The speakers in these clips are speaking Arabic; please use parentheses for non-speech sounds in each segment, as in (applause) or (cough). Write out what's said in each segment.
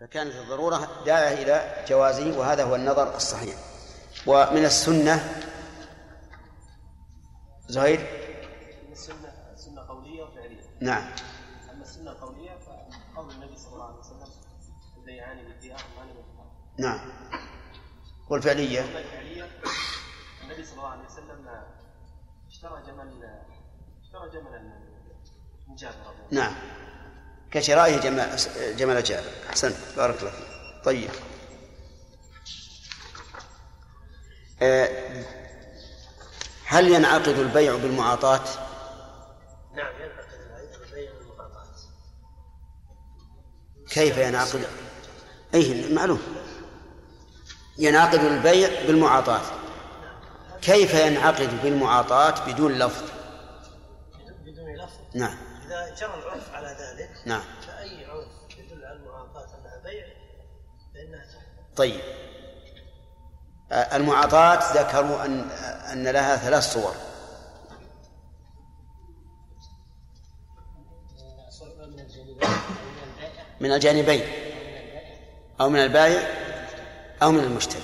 فكانت الضرورة داعية إلى جوازه وهذا هو النظر الصحيح. ومن السنة زهير؟ السنة سنة قولية وفعلية. نعم. أما السنة القولية فقول النبي صلى الله عليه وسلم البيعان بالديار نعم. والفعلية؟ الفعلية النبي صلى الله عليه وسلم اشترى جمل اشترى جملا من جابر نعم. كشرائه جمال جمال جابر. أحسنت بارك الله فيك. طيب. آه، هل ينعقد البيع بالمعاطاة؟ نعم ينعقد البيع بالمعاطاة. كيف ينعقد؟ أي معلوم. ينعقد البيع بالمعاطاة. كيف ينعقد بالمعاطاة بدون لفظ؟ بدون لفظ. نعم. إذا جرى العرف على ذلك نعم. فأي عرف يدل على المعاطاة أنها بيع؟ فإنها تحت طيب. المعاطاة ذكروا أن أن لها ثلاث صور. من الجانبين. من البائع من الجانبين أو من البائع أو من المشتري.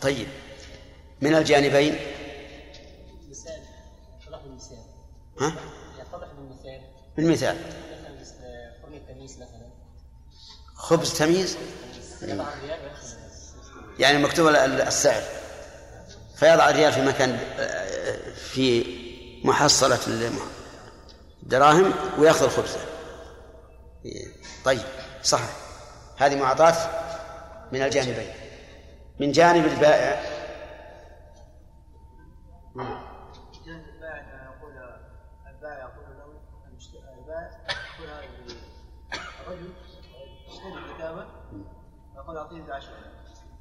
طيب. من الجانبين. مثال. يتضح بالمثال ها؟ بالمثال. خبز تمييز؟ يعني مكتوب ال- ال- السعر. فيضع الريال في مكان في محصلة الدراهم ويأخذ خبزه طيب صح هذه معاطاة من الجانبين. من جانب البائع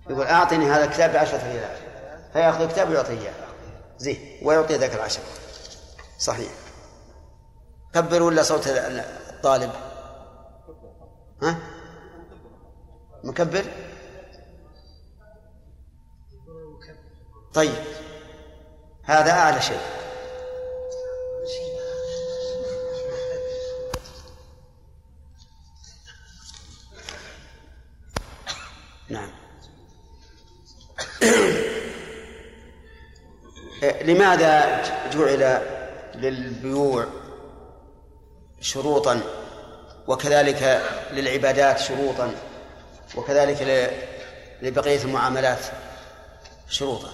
يقول أعطني هذا الكتاب بعشرة ريالات فيأخذ الكتاب ويعطيه إياه. زين. ويعطي ذاك العشرة. صحيح. كبر ولا صوت الطالب؟ ها؟ مكبر؟ طيب. هذا أعلى شيء. نعم. (coughs) لماذا جعل للبيوع شروطا وكذلك للعبادات شروطا وكذلك لبقية المعاملات شروطا؟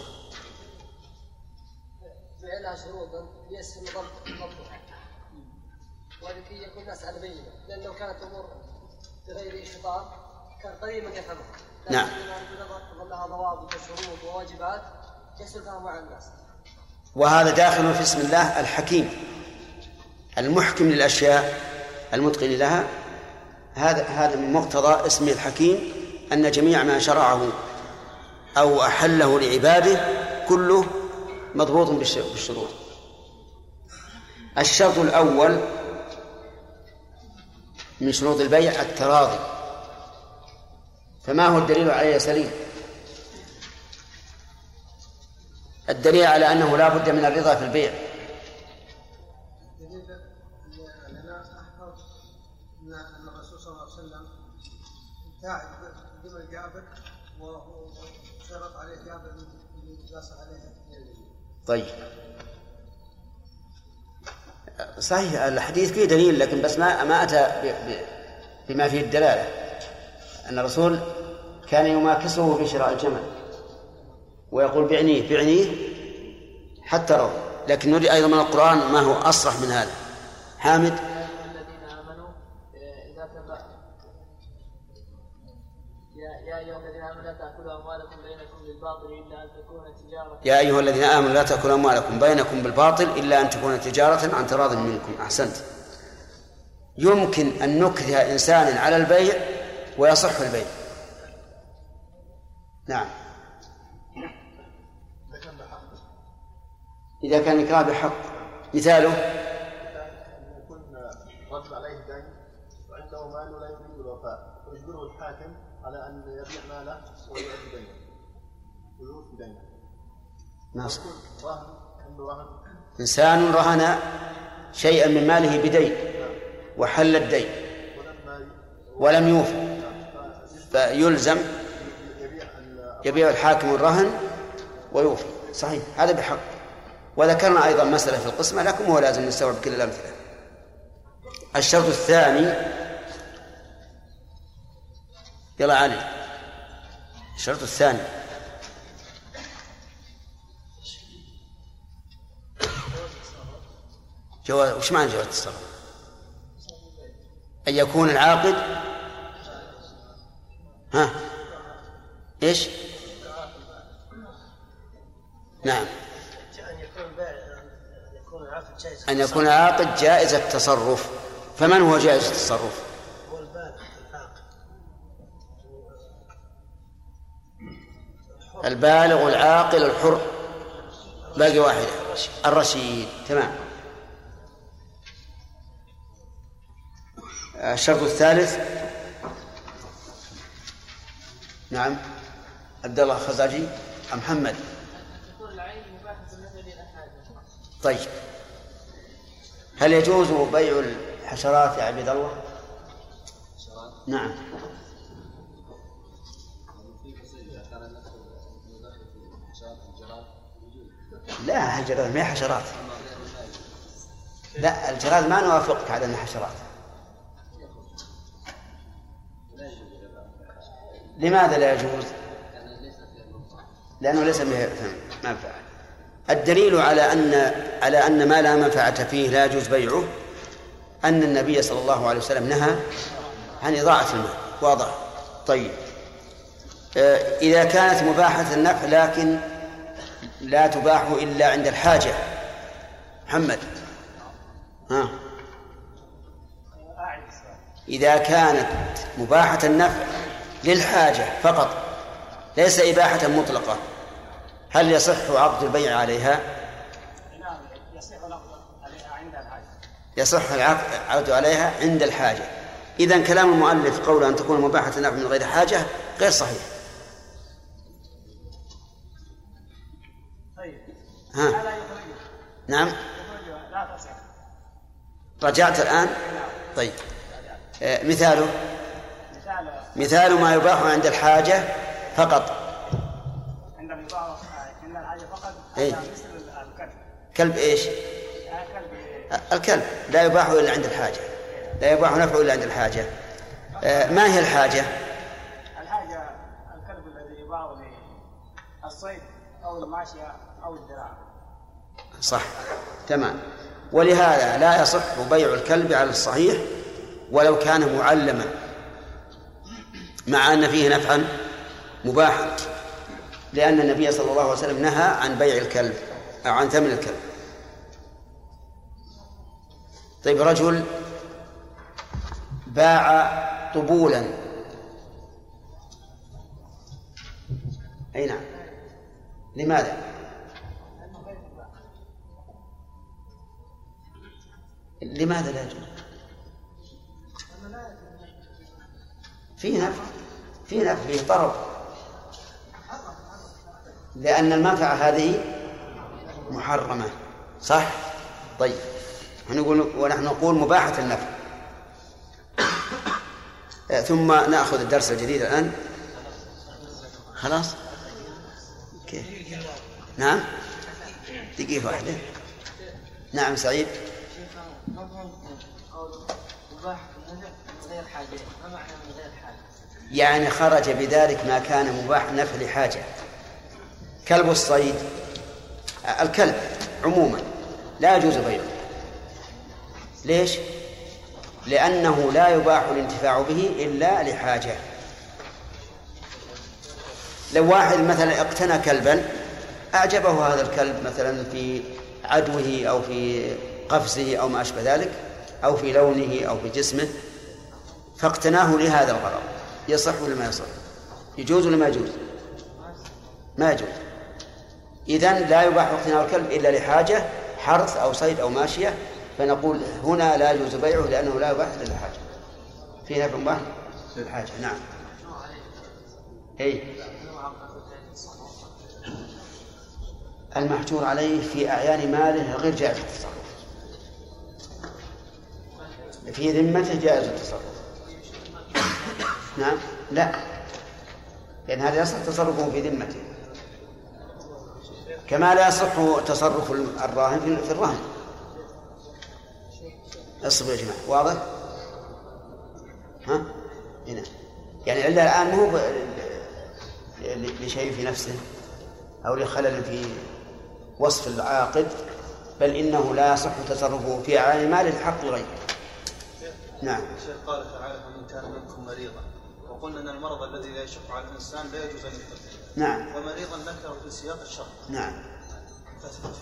جعلها شروطا يسهل ضبط ضبطها ولكي يكون الناس على بينة. لأن لو كانت امور بغير خطاب كان قليلا من يفهمها. نعم. ضوابط وشروط وواجبات فهمها الناس. وهذا داخل في اسم الله الحكيم. المحكم للأشياء المتقن لها. هذا هذا من مقتضى اسمه الحكيم أن جميع ما شرعه أو أحله لعباده كله مضبوط بالش- بالشروط. الشرط الأول من شروط البيع التراضي. فما هو الدليل عليه يا سليم؟ الدليل على أنه لا بد من الرضا في البيع. عليه جابر عليه جابر عليها طيب. صحيح الحديث فيه دليل لكن بس ما ما ب- بما فيه الدلالة. أن الرسول كان يماكسه في شراء الجمل ويقول بعنيه بعنيه حتى رضى لكن نريد أيضا من القرآن ما هو أصرح من هذا. حامد؟ يا ايها الذين امنوا لا تاكلوا اموالكم بينكم بالباطل الا ان تكون تجاره يا أيها الذين آمنوا لا تأكلوا أموالكم بينكم بالباطل إلا أن تكون تجارة عن تراض منكم. أحسنت. يمكن أن نكره إنسانا على البيع ويصح البيع. نعم. إذا كان الإكراه بحق. مثاله؟ يكون رجل عليه وعنده مال ولا يريد الوفاء ويجبره الحاكم على ان يبيع ماله دينه دينه ناصر. إنسان رهن شيئا من ماله بدين وحل الدين ولم يوفي فيلزم يبيع ال- يبيع الحاكم الرهن ويوفي. صحيح هذا بحق. وذكرنا أيضا مسألة في القسمة لكن هو لازم نستوعب كل الأمثلة. الشرط الثاني يلا علي. الشرط الثاني. جواز وش معنى جواز التصرف؟ أن يكون العاقد ها؟ إيش؟ نعم. أن يكون العاقد جائز التصرف. فمن هو جائز التصرف؟ هو البالغ العاقل البالغ العاقل الحر. باقي واحدة الرشيد. تمام. الشرط الثالث؟ نعم. عبد الله الخزاجي أم محمد؟ طيب. هل يجوز بيع الحشرات يا عبد الله؟ نعم. لا الجراد ما هي حشرات. لا الجراد ما نوافقك على إنها حشرات. لماذا لا يجوز؟ لأنه ليس به منفعة. الدليل على أن على أن ما لا منفعة فيه لا يجوز بيعه أن النبي صلى الله عليه وسلم نهى عن إضاعة المال. واضح؟ طيب. آه، إذا كانت مباحة النفع لكن لا تباح إلا عند الحاجة. محمد. ها؟ إذا كانت مباحة النفع للحاجة فقط ليس إباحة مطلقة. هل يصح عقد البيع عليها؟ نعم يصح العقد عليها عند الحاجة يصح العقد عليها عند الحاجة. إذا كلام المؤلف قول أن تكون مباحة النفع من غير حاجة غير صحيح. طيب ها. نعم. رجعت الآن؟ طيب. آه، مثاله؟ مثال ما يباح عند الحاجة فقط. عند عند الحاجة فقط؟ إيه. مثل الكلب. كلب إيش؟ الكلب الكلب. لا يباح إلا عند الحاجة. لا يباح نفعه إلا عند الحاجة. آه، ما هي الحاجة؟ الحاجة الكلب الذي يباع للصيد أو الماشية أو الذراع. صح. تمام. ولهذا لا يصح بيع الكلب على الصحيح ولو كان معلما. مع أن فيه نفعا مباحا لأن النبي صلى الله عليه وسلم نهى عن بيع الكلب أو عن ثمن الكلب طيب رجل باع طبولا أي نعم لماذا؟ لماذا لا يجوز؟ في نفع في نفع فيه ضرر لأن المنفعة هذه محرمة. صح؟ طيب. نقول ونحن نقول مباحة النفع. (coughs) ثم نأخذ الدرس الجديد الآن. خلاص؟ كيف؟ نعم؟ دقيقة واحدة. نعم سعيد. مباح النفع من غير حاجة. ما معنى من غير حاجة؟ يعني خرج بذلك ما كان مباح نفع لحاجة كلب الصيد الكلب عموما لا يجوز بيعه ليش؟ لأنه لا يباح الانتفاع به إلا لحاجة. لو واحد مثلا اقتنى كلبا أعجبه هذا الكلب مثلا في عدوه أو في قفزه أو ما أشبه ذلك أو في لونه أو في جسمه فاقتناه لهذا الغرض. يصح ولا ما يصح؟ يجوز ولا ما يجوز؟ ما يجوز. إذن لا يباح اقتناء الكلب إلا لحاجة حرث أو صيد أو ماشية فنقول هنا لا يجوز بيعه لأنه لا يباح إلا للحاجة. في نفع مباح؟ للحاجة نعم. أي. المحجور عليه في أعيان ماله غير جائز التصرف. في ذمته جائز التصرف. نعم. لا. لأن هذا يصح تصرفه في ذمته. كما لا يصح تصرف الراهن في الرهن. اصبروا يا جماعة. واضح؟ ها؟ هنا يعني العلة الآن مو لشيء في نفسه أو لخلل في وصف العاقد بل إنه لا يصح تصرفه في أعيان مال الحق لغيره. نعم. الشيخ قال تعالى ومن كان منكم مريضا وقلنا أن المرض الذي لا يشق على الإنسان لا يجوز أن يكتب نعم. ومريضا نكر في سياق الشر نعم.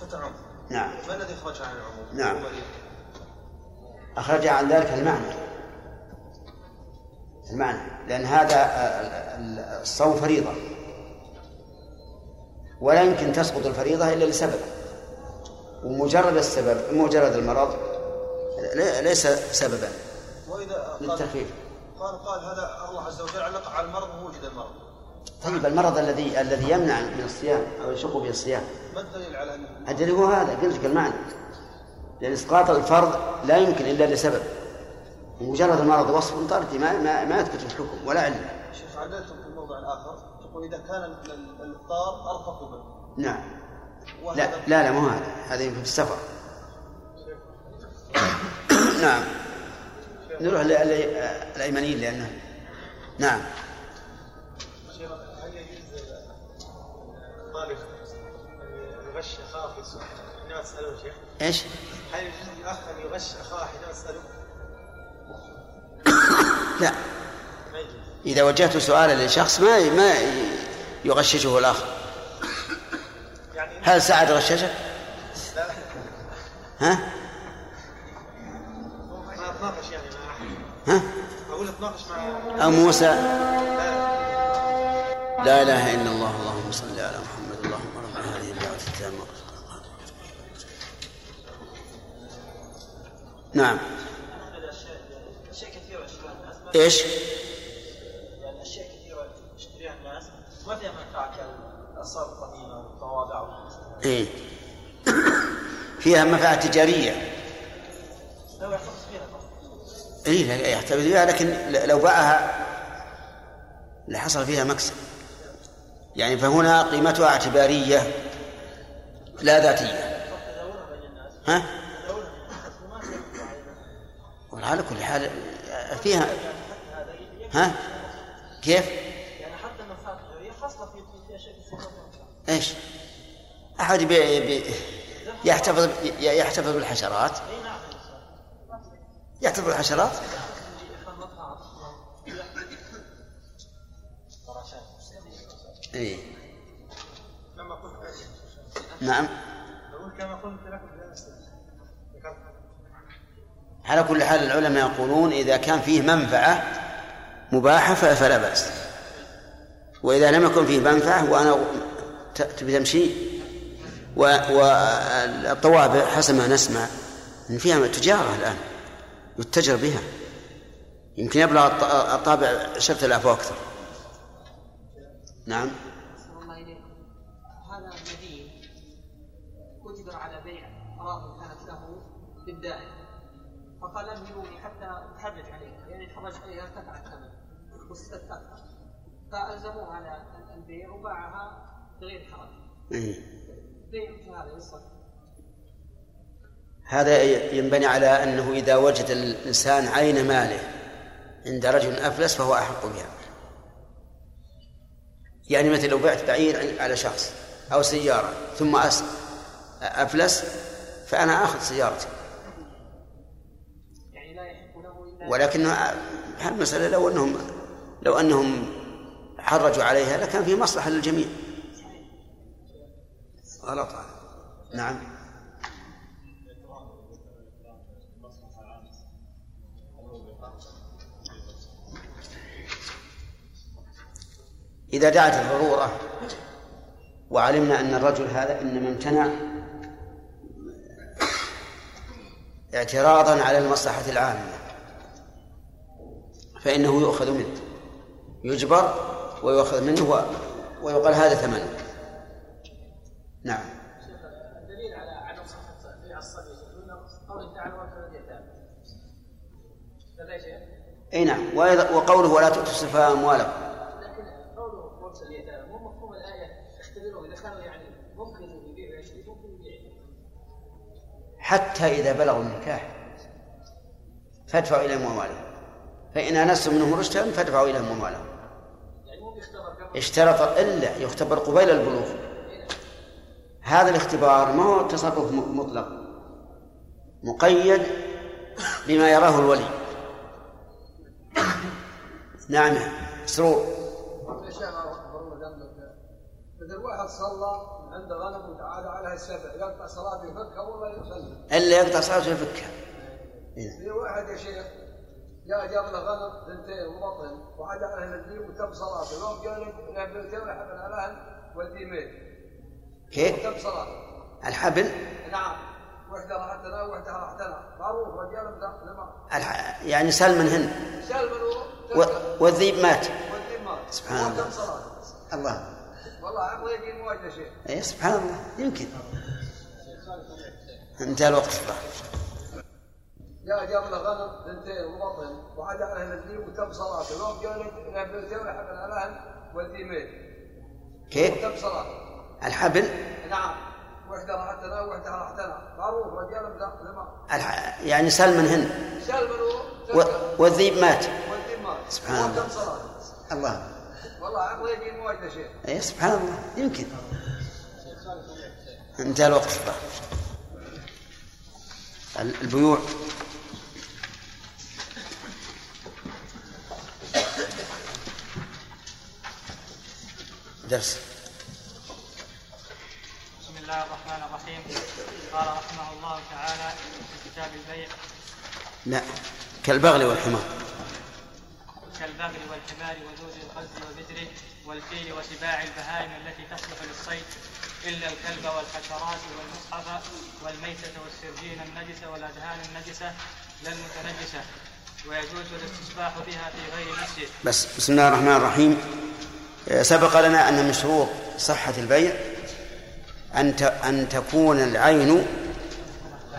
فتعم نعم. ما الذي خرج عن العموم؟ نعم. أخرج عن ذلك المعنى. المعنى. لأن هذا الصوم فريضة. ولا يمكن تسقط الفريضة إلا لسبب. ومجرد السبب مجرد المرض ليس سببا للتخفيف. قال قال هذا الله عز وجل علق على المرض ووجد المرض. طيب المرض الذي الذي يمنع من الصيام أو يشق به الصيام. ما الدليل على انه الدليل هو هذا قلت لك المعنى لأن إسقاط الفرض لا يمكن إلا لسبب. ومجرد المرض وصف طردي ما ما, ما يثبت الحكم ولا علم. شيخ عدلتم في الموضع الآخر تقول إذا كان ال- ال- الاضطار أرفق به. نعم. لا لا لا مو هذا. هذا في السفر. نعم. نروح للايمانيين لأنه نعم هل يجوز الطالب ان يغش اخاه في حينما تساله شيخ؟ إيش؟ هل يجوز للاخ ان يغش اخاه حينما تساله؟ لا إذا وجهت سؤالا لشخص ما ما يغششه الآخر يعني هل سعد غششك؟ لا ها؟ أو موسى. لا إله إلا الله اللهم صل على محمد اللهم رب هذه الدعوة التامة. نعم. إيش؟ يعني اشياء كثيره يشتريها الناس ما فيها منفعه إيه. فيها منفعة تجارية. اي لا يحتفظ بها لكن لو باعها لحصل فيها مكسب يعني فهنا قيمتها اعتبارية لا ذاتية ها؟ وعلى كل حال فيها ها؟ كيف؟ يعني إيش؟ أحد يحتفظ يحتفظ بالحشرات يحتفظ بالحشرات إيه. نعم. على كل حال العلماء يقولون إذا كان فيه منفعة مباحة فلا بأس. وإذا لم يكن فيه منفعة وأنا تبي تمشي؟ والطوابع حسب ما نسمع إن فيها تجارة الآن. يتجر بها. يمكن يبلغ الط- الطابع عشرة آلاف وأكثر نعم. هذا الذي أجبر على بيع أراضي كانت له فقال أمهلوني حتى أتحرج عليه يعني تحرج عليه ارتفع الثمن فألزموه على البيع وباعها بغير حرج. بيع مثل هذا يصح هذا ينبني على أنه إذا وجد الإنسان عين ماله عند رجل أفلس فهو أحق بها. يعني مثل لو بعت بعير على شخص أو سيارة ثم أفلس فأنا آخذ سيارتي. ولكن المسألة لو أنهم لو أنهم حرجوا عليها لكان في مصلحة للجميع. غلط. نعم. إذا دعت الضرورة وعلمنا أن الرجل هذا إنما امتنع اعتراضا على المصلحة العامة فإنه يؤخذ منه يجبر ويؤخذ منه ويقال هذا ثمنه نعم. الدليل على عدم بيع الصبي. قوله تعالى وكذا اليتامى هذا شيء أي نعم. وقوله ولا تؤتوا السفهاء أموالكم لكن قوله مرسل يتامى مو مفهوم الايه يعني ممكن يبيع ويشتري ممكن يبيع. حتى إذا بلغوا النكاح فادفعوا إليهم أموالهم فإن آنستم منهم رشدا فادفعوا إليهم أموالهم يعني اشترط إلا يختبر قبيل البلوغ. هذا الاختبار ما هو تصرف مطلق. مقيد بما يراه الولي. نعم سرور يا شيخ أخبرنا جنبك الواحد صلى عنده غنم وتعالى عليها السبع يقطع صلاته يفكها ولا يصلي. إلا يقطع صلاته ويفكها. إيه. في واحد يا شيخ جاء جاب له غنم ثنتين وبطن وعاد عليها الدين وتم صلاته. يوم قال له بنتين وحمل عليها والدين ميت. كيف؟ وتم صلاته. الحبل؟ نعم. وحده راحت لنا وحده راحت لنا معروف رجال لما الح... يعني سل منهن سال من و... والذيب مات. والدين مات. سبحان الله. الله. والله عقله يجي مواجهه شيء اي سبحان الله يمكن. انتهى الوقت. جاء جاب له غنم ثنتين وبطن وعاد عليها الدين وتم صلاته. يوم قال له بنتين وحمل عليها والدين ميت كيف؟ وتم صلاته. الحبل؟ نعم. وحده راحت لنا وحده راحت لنا. معروف رجال لما الح... يعني سل منهن سال من و... والذيب مات. والدين مات. سبحان الله. الله. والله عقله يجي مواجهه شيء. اي سبحان الله. يمكن. انتهى الوقت. البيوع. درس. بسم الله الرحمن الرحيم. قال رحمه الله تعالى في كتاب البيع. لا. كالبغل والحمار. كالبغل والحمار وذوذ القز وبدره والفيل وسباع البهائم التي تصلح للصيد إلا الكلب والحشرات والمصحف والميتة والسرجين النجسة والأدهان النجسة لا المتنجسة ويجوز الاستصباح بها في غير مسجد. بس بسم الله الرحمن الرحيم. آه، سبق لنا أن من شروط صحة البيع أن أن تكون العين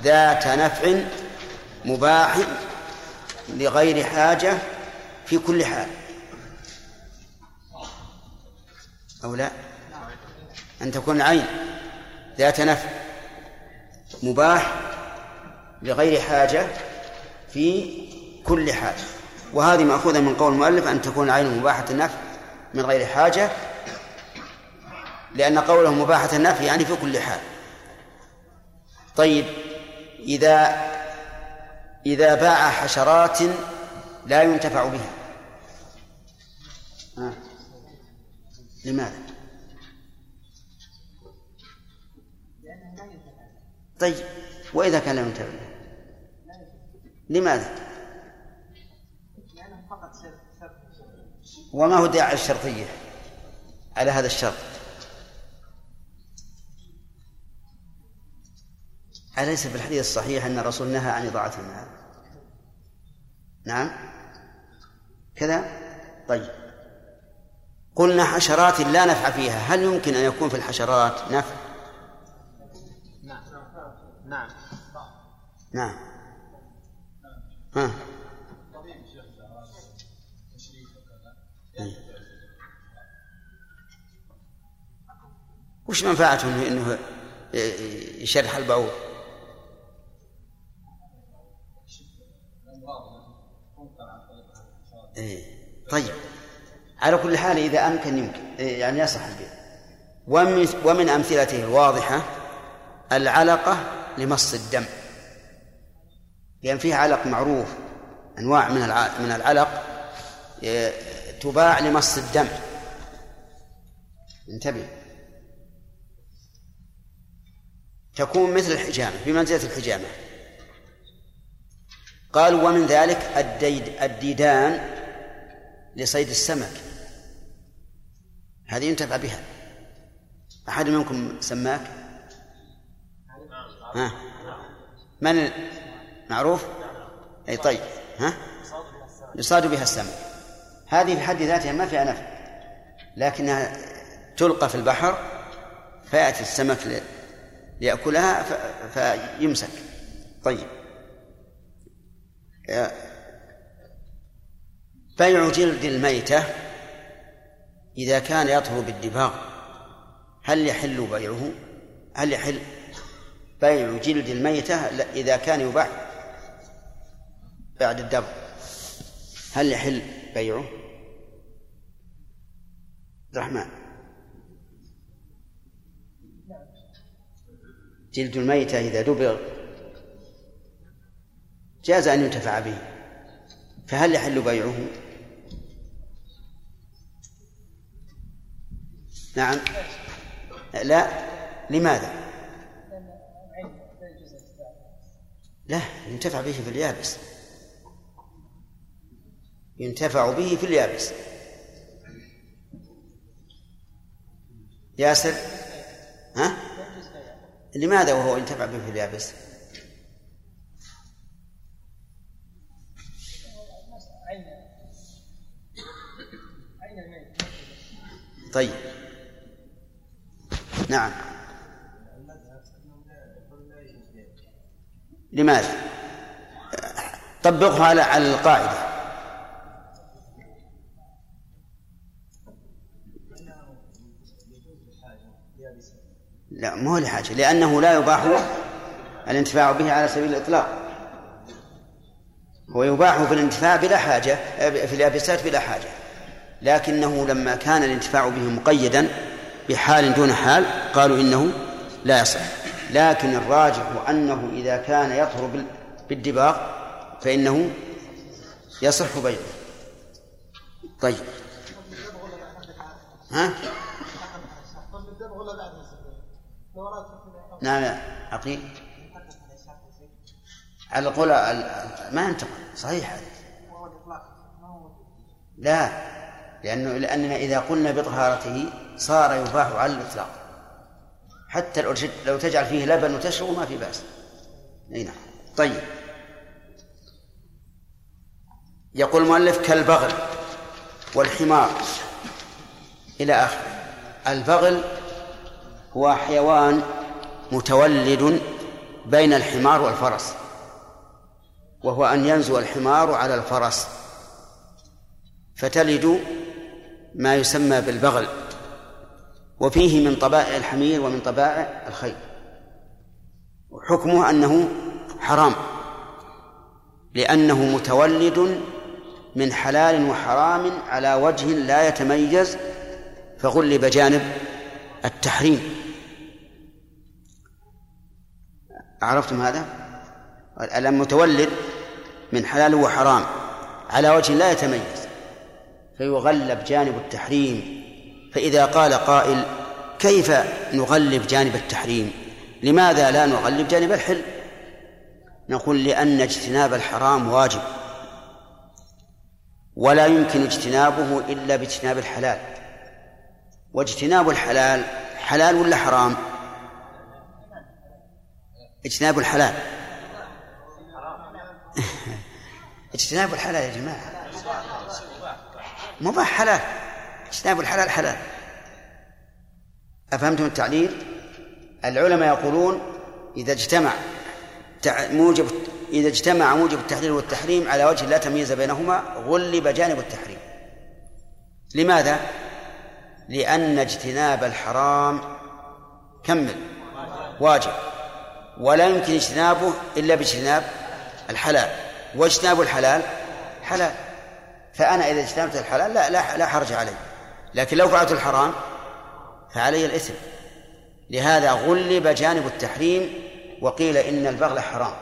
ذات نفع مباح لغير حاجة في كل حال. أو لا؟ أن تكون العين ذات نفع. مباح لغير حاجة في كل حال وهذه مأخوذة من قول المؤلف أن تكون العين مباحة النفع من غير حاجة لأن قوله مباحة النفع يعني في كل حال. طيب إذا إذا باع حشرات لا ينتفع بها. لماذا؟ طيب وإذا كان لا ينتفع لماذا؟ وما هو داعي الشرطية على هذا الشرط؟ أليس في الحديث الصحيح أن الرسول نهى عن إضاعة المال؟ نعم؟ كذا؟ طيب. قلنا حشرات لا نفع فيها هل يمكن أن يكون في الحشرات نفع نعم نعم نعم ها. وش منفعته انه إنه يشرح البعوض؟ إيه. طيب على كل حال إذا أمكن يمكن إيه، يعني يصح البيع. ومن ومن أمثلته الواضحه العلقة لمص الدم. لأن فيه علق معروف أنواع من من العلق إيه، تباع لمص الدم. انتبه. تكون مثل الحجامة بمنزلة الحجامة. قالوا ومن ذلك الديد الديدان لصيد السمك. هذه ينتفع بها. أحد منكم سماك؟ ها؟ من معروف؟ أي طيب ها؟ يصاد بها السمك. هذه في حد ذاتها ما فيها نفع لكنها تلقى في البحر فيأتي السمك ليأكلها فيمسك. طيب. آه، بيع جلد الميتة. إذا كان يطهر بالدباغ هل يحل بيعه؟ هل يحل بيع جلد الميتة إذا كان يباع بعد الدبغ هل يحل بيعه؟ الرحمن جلد الميتة إذا دبغ جاز أن ينتفع به فهل يحل بيعه؟ نعم. لا. لماذا؟ لا ينتفع به في اليابس. ينتفع به في اليابس. ياسر؟ ها؟ لماذا وهو ينتفع به في اليابس؟ طيب. نعم. لماذا؟ طبقها على القاعدة. لا مو لحاجة. لأنه لا يباح الانتفاع به على سبيل الإطلاق. هو يباح في الانتفاع بلا حاجة في اليابسات بلا حاجة. لكنه لما كان الانتفاع به مقيدا بحال دون حال قالوا إنه لا يصح. لكن الراجح أنه إذا كان يطهر بالدباغ فإنه يصح بيعه طيب. ها؟ نعم عقيل. على القول ما ينتقل صحيح. هذا لا. لأنه لأننا إذا قلنا بطهارته صار يباح على الإطلاق. حتى لو تجعل فيه لبن وتشرب ما في بأس. أي نعم. طيب. يقول المؤلف كالبغل والحمار إلى آخره. البغل هو حيوان متولد بين الحمار والفرس وهو أن ينزو الحمار على الفرس فتلد ما يسمى بالبغل وفيه من طبائع الحمير ومن طبائع الخيل. وحكمه أنه حرام لأنه متولد من حلال وحرام على وجه لا يتميز فغلب جانب التحريم. عرفتم هذا؟ الألم متولد من حلال وحرام على وجه لا يتميز. فيغلب جانب التحريم. فإذا قال قائل كيف نغلب جانب التحريم؟ لماذا لا نغلب جانب الحل؟ نقول لأن اجتناب الحرام واجب ولا يمكن اجتنابه إلا باجتناب الحلال. واجتناب الحلال حلال ولا حرام؟ اجتناب الحلال. (laughs) اجتناب الحلال يا جماعة. مباح حلال. اجتناب الحلال حلال. أفهمتم التعليل؟ العلماء يقولون إذا اجتمع موجب إذا اجتمع موجب التحليل والتحريم على وجه لا تمييز بينهما غلب جانب التحريم. لماذا؟ لأن اجتناب الحرام كمل واجب. ولا يمكن اجتنابه إلا باجتناب الحلال. واجتناب الحلال حلال. فأنا إذا اجتنبت الحلال لا لا, لا حرج علي. لكن لو فعلت الحرام فعلي الإثم. لهذا غلب جانب التحريم وقيل إن البغل حرام.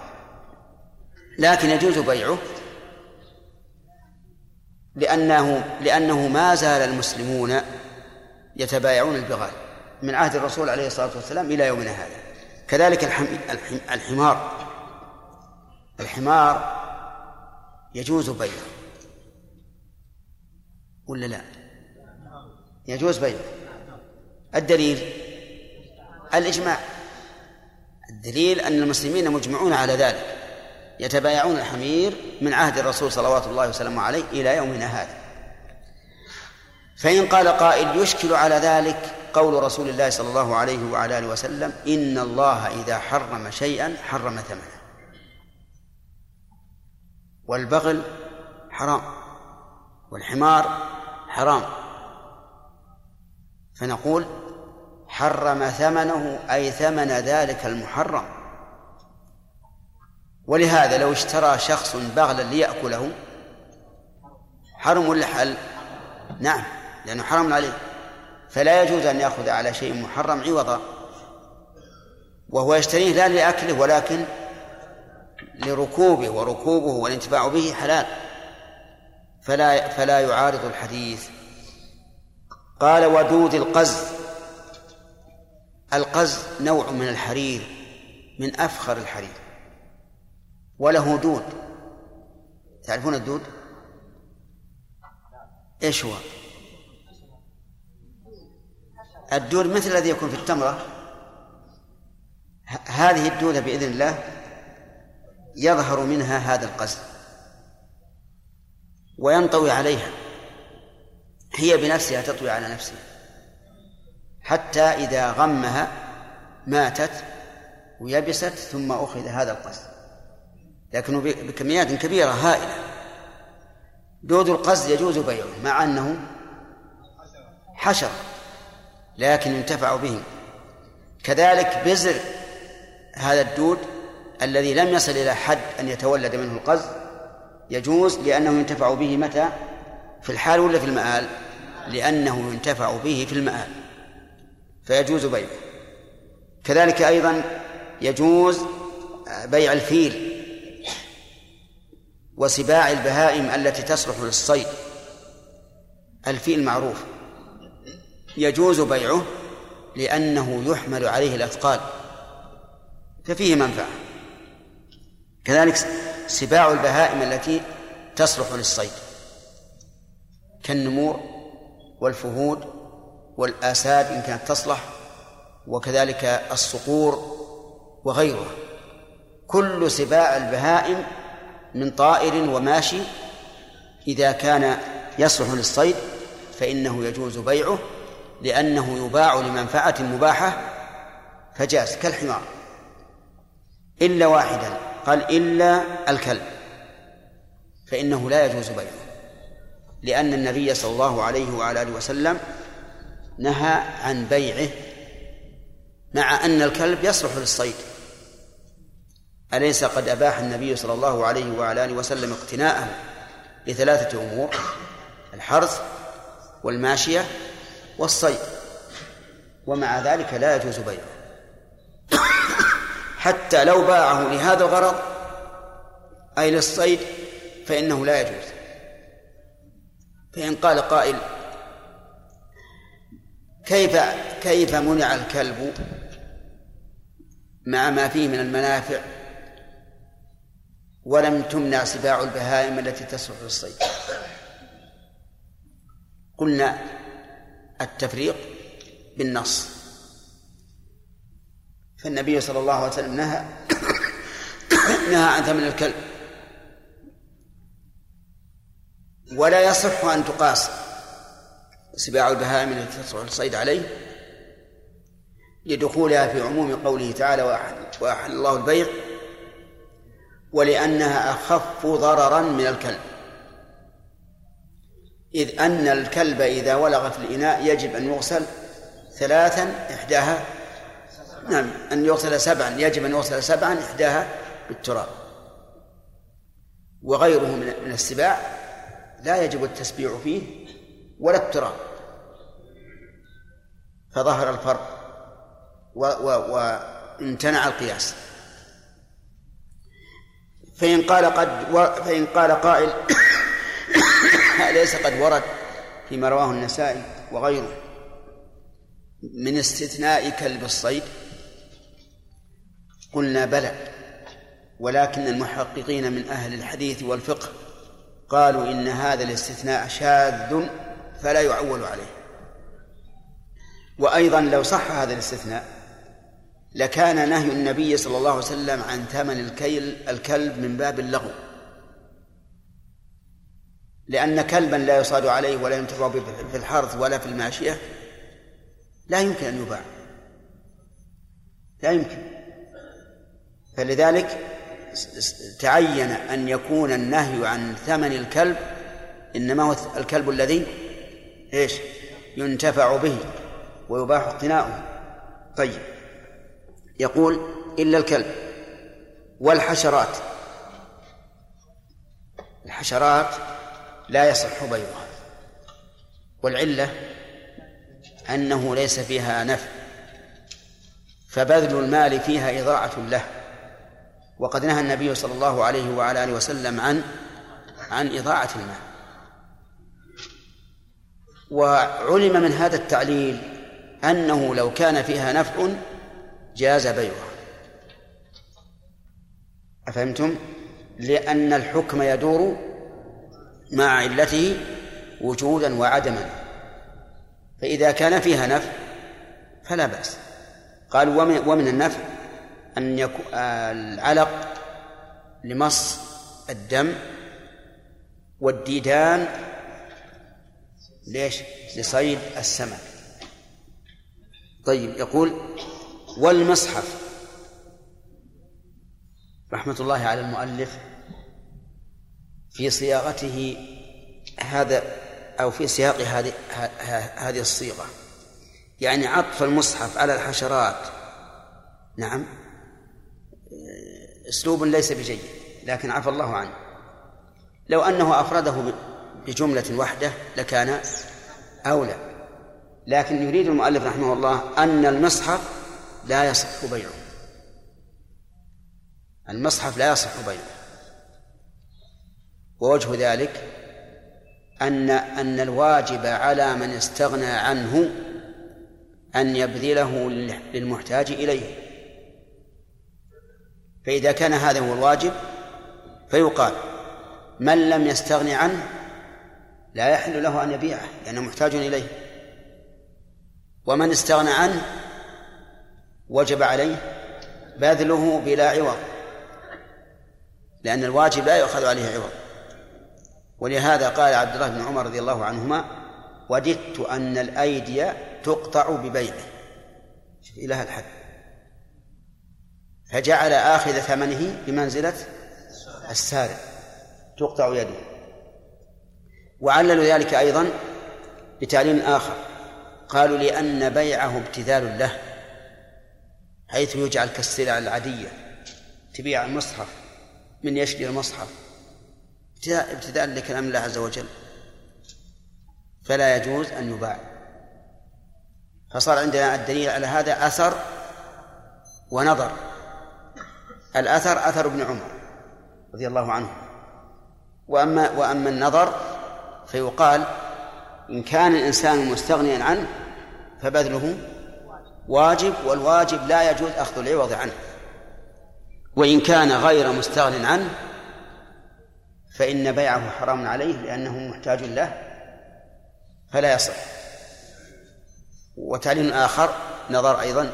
لكن يجوز بيعه لأنه لأنه ما زال المسلمون يتبايعون البغال من عهد الرسول عليه الصلاة والسلام إلى يومنا هذا. كذلك الحمار. الحمار يجوز بيعه. ولا لا؟ يجوز بيعه الدليل؟ الإجماع. الدليل أن المسلمين مجمعون على ذلك. يتبايعون الحمير من عهد الرسول صلوات الله وسلامه عليه إلى يومنا هذا. فإن قال قائل يشكل على ذلك قول رسول الله صلى الله عليه وعلى آله وسلم إن الله إذا حرم شيئا حرم ثمنه. والبغل حرام. والحمار حرام. فنقول حرم ثمنه أي ثمن ذلك المحرم. ولهذا لو اشترى شخص بغلا ليأكله حرم ولا حل؟ نعم لأنه حرم عليه. فلا يجوز أن يأخذ على شيء محرم عوضا. وهو يشتريه لا لأكله ولكن لركوبه وركوبه والانتفاع به حلال. فلا فلا يعارض الحديث. قال ودود القز القز نوع من الحرير من أفخر الحرير. وله دود. تعرفون الدود؟ إيش هو؟ الدود مثل الذي يكون في التمرة. هذه الدودة بإذن الله يظهر منها هذا القزل وينطوي عليها. هي بنفسها تطوي على نفسها. حتى إذا غمها ماتت ويبست ثم أخذ هذا القزل لكنه بكميات كبيرة هائلة. دود القزل يجوز بيعه مع أنه حشر لكن ينتفع به. كذلك بزر هذا الدود الذي لم يصل إلى حد أن يتولد منه القز يجوز لأنه ينتفع به متى؟ في الحال ولا في المآل؟ لأنه ينتفع به في المآل. فيجوز بيعه. كذلك أيضا يجوز بيع الفيل وسباع البهائم التي تصلح للصيد. الفيل معروف. يجوز بيعه لأنه يحمل عليه الأثقال. ففيه منفعة. كذلك سباع البهائم التي تصلح للصيد. كالنمور والفهود والآساد إن كانت تصلح وكذلك الصقور وغيرها. كل سباع البهائم من طائر وماشي إذا كان يصلح للصيد فإنه يجوز بيعه لأنه يباع لمنفعة مباحة فجاز كالحمار. إلا واحدا. قال إلا الكلب فإنه لا يجوز بيعه لأن النبي صلى الله عليه وعلى آله وسلم نهى عن بيعه مع أن الكلب يصلح للصيد. أليس قد أباح النبي صلى الله عليه وعلى آله وسلم اقتناءه لثلاثة أمور؟ الحرث والماشية والصيد ومع ذلك لا يجوز بيعه. حتى لو باعه لهذا الغرض أي للصيد فإنه لا يجوز. فإن قال قائل كيف كيف منع الكلب مع ما فيه من المنافع ولم تمنع سباع البهائم التي تصلح للصيد؟ قلنا التفريق بالنص. فالنبي صلى الله عليه وسلم نهى (coughs) نهى عن ثمن الكلب. ولا يصح أن تقاس سباع البهائم التي تصلح الصيد عليه لدخولها في عموم قوله تعالى وأحل الله البيع ولأنها أخف ضررا من الكلب. إذ أن الكلب إذا ولغ في الإناء يجب أن يغسل ثلاثا إحداها نعم أن يغسل سبعا يجب أن يغسل سبعا إحداها بالتراب. وغيره من السباع لا يجب التسبيع فيه ولا التراب. فظهر الفرق وامتنع القياس. فإن قال قد فإن قال قائل (coughs) أليس قد ورد فيما رواه النسائي وغيره؟ من استثناء كلب الصيد قلنا بلى ولكن المحققين من أهل الحديث والفقه قالوا إن هذا الاستثناء شاذ فلا يعول عليه. وأيضا لو صح هذا الاستثناء لكان نهي النبي صلى الله عليه وسلم عن ثمن الكيل الكلب من باب اللغو لأن كلبا لا يصاد عليه ولا ينتفع به في الحرث ولا في الماشية لا يمكن أن يباع لا يمكن. فلذلك تعين أن يكون النهي عن ثمن الكلب إنما هو الكلب الذي إيش؟ ينتفع به ويباح اقتناؤه. طيب. يقول إلا الكلب والحشرات. الحشرات لا يصح بيعها. والعلة أنه ليس فيها نفع فبذل المال فيها إضاعة له. وقد نهى النبي صلى الله عليه وعلى آله وسلم عن عن إضاعة المال. وعلم من هذا التعليل أنه لو كان فيها نفع جاز بيعها. أفهمتم؟ لأن الحكم يدور مع علته وجودا وعدما. فإذا كان فيها نفع فلا بأس. قال ومن, النفع أن يكون العلق لمص الدم والديدان ليش؟ لصيد السمك. طيب يقول والمصحف. رحمة الله على المؤلف في صياغته هذا أو في سياق هذه هذه الصيغة. يعني عطف المصحف على الحشرات. نعم. أسلوب ليس بجيد لكن عفى الله عنه. لو أنه أفرده بجملة وحدة لكان أولى. لكن يريد المؤلف رحمه الله أن المصحف لا يصح بيعه. المصحف لا يصح بيعه. ووجه ذلك أن أن الواجب على من استغنى عنه أن يبذله للمحتاج إليه. فإذا كان هذا هو الواجب فيقال من لم يستغن عنه لا يحل له أن يبيعه لأنه محتاج إليه. ومن استغنى عنه وجب عليه بذله بلا عوض لأن الواجب لا يؤخذ عليه عوض. ولهذا قال عبد الله بن عمر رضي الله عنهما وددت أن الأيدي تقطع ببيعه. إلى هذا الحد. فجعل آخذ ثمنه بمنزلة السارق. تقطع يده. وعللوا ذلك أيضا بتعليم آخر. قالوا لأن بيعه ابتذال له حيث يجعل كالسلع العادية تبيع المصحف من يشتري المصحف. ابتداء لكلام الله عز وجل. فلا يجوز أن يباع. فصار عندنا الدليل على هذا أثر ونظر. الأثر أثر ابن عمر رضي الله عنه. وأما وأما النظر فيقال إن كان الإنسان مستغنيا عنه فبذله واجب والواجب لا يجوز أخذ العوض عنه. وإن كان غير مستغن عنه فإن بيعه حرام عليه لأنه محتاج له فلا يصح. وتعليل آخر نظر أيضا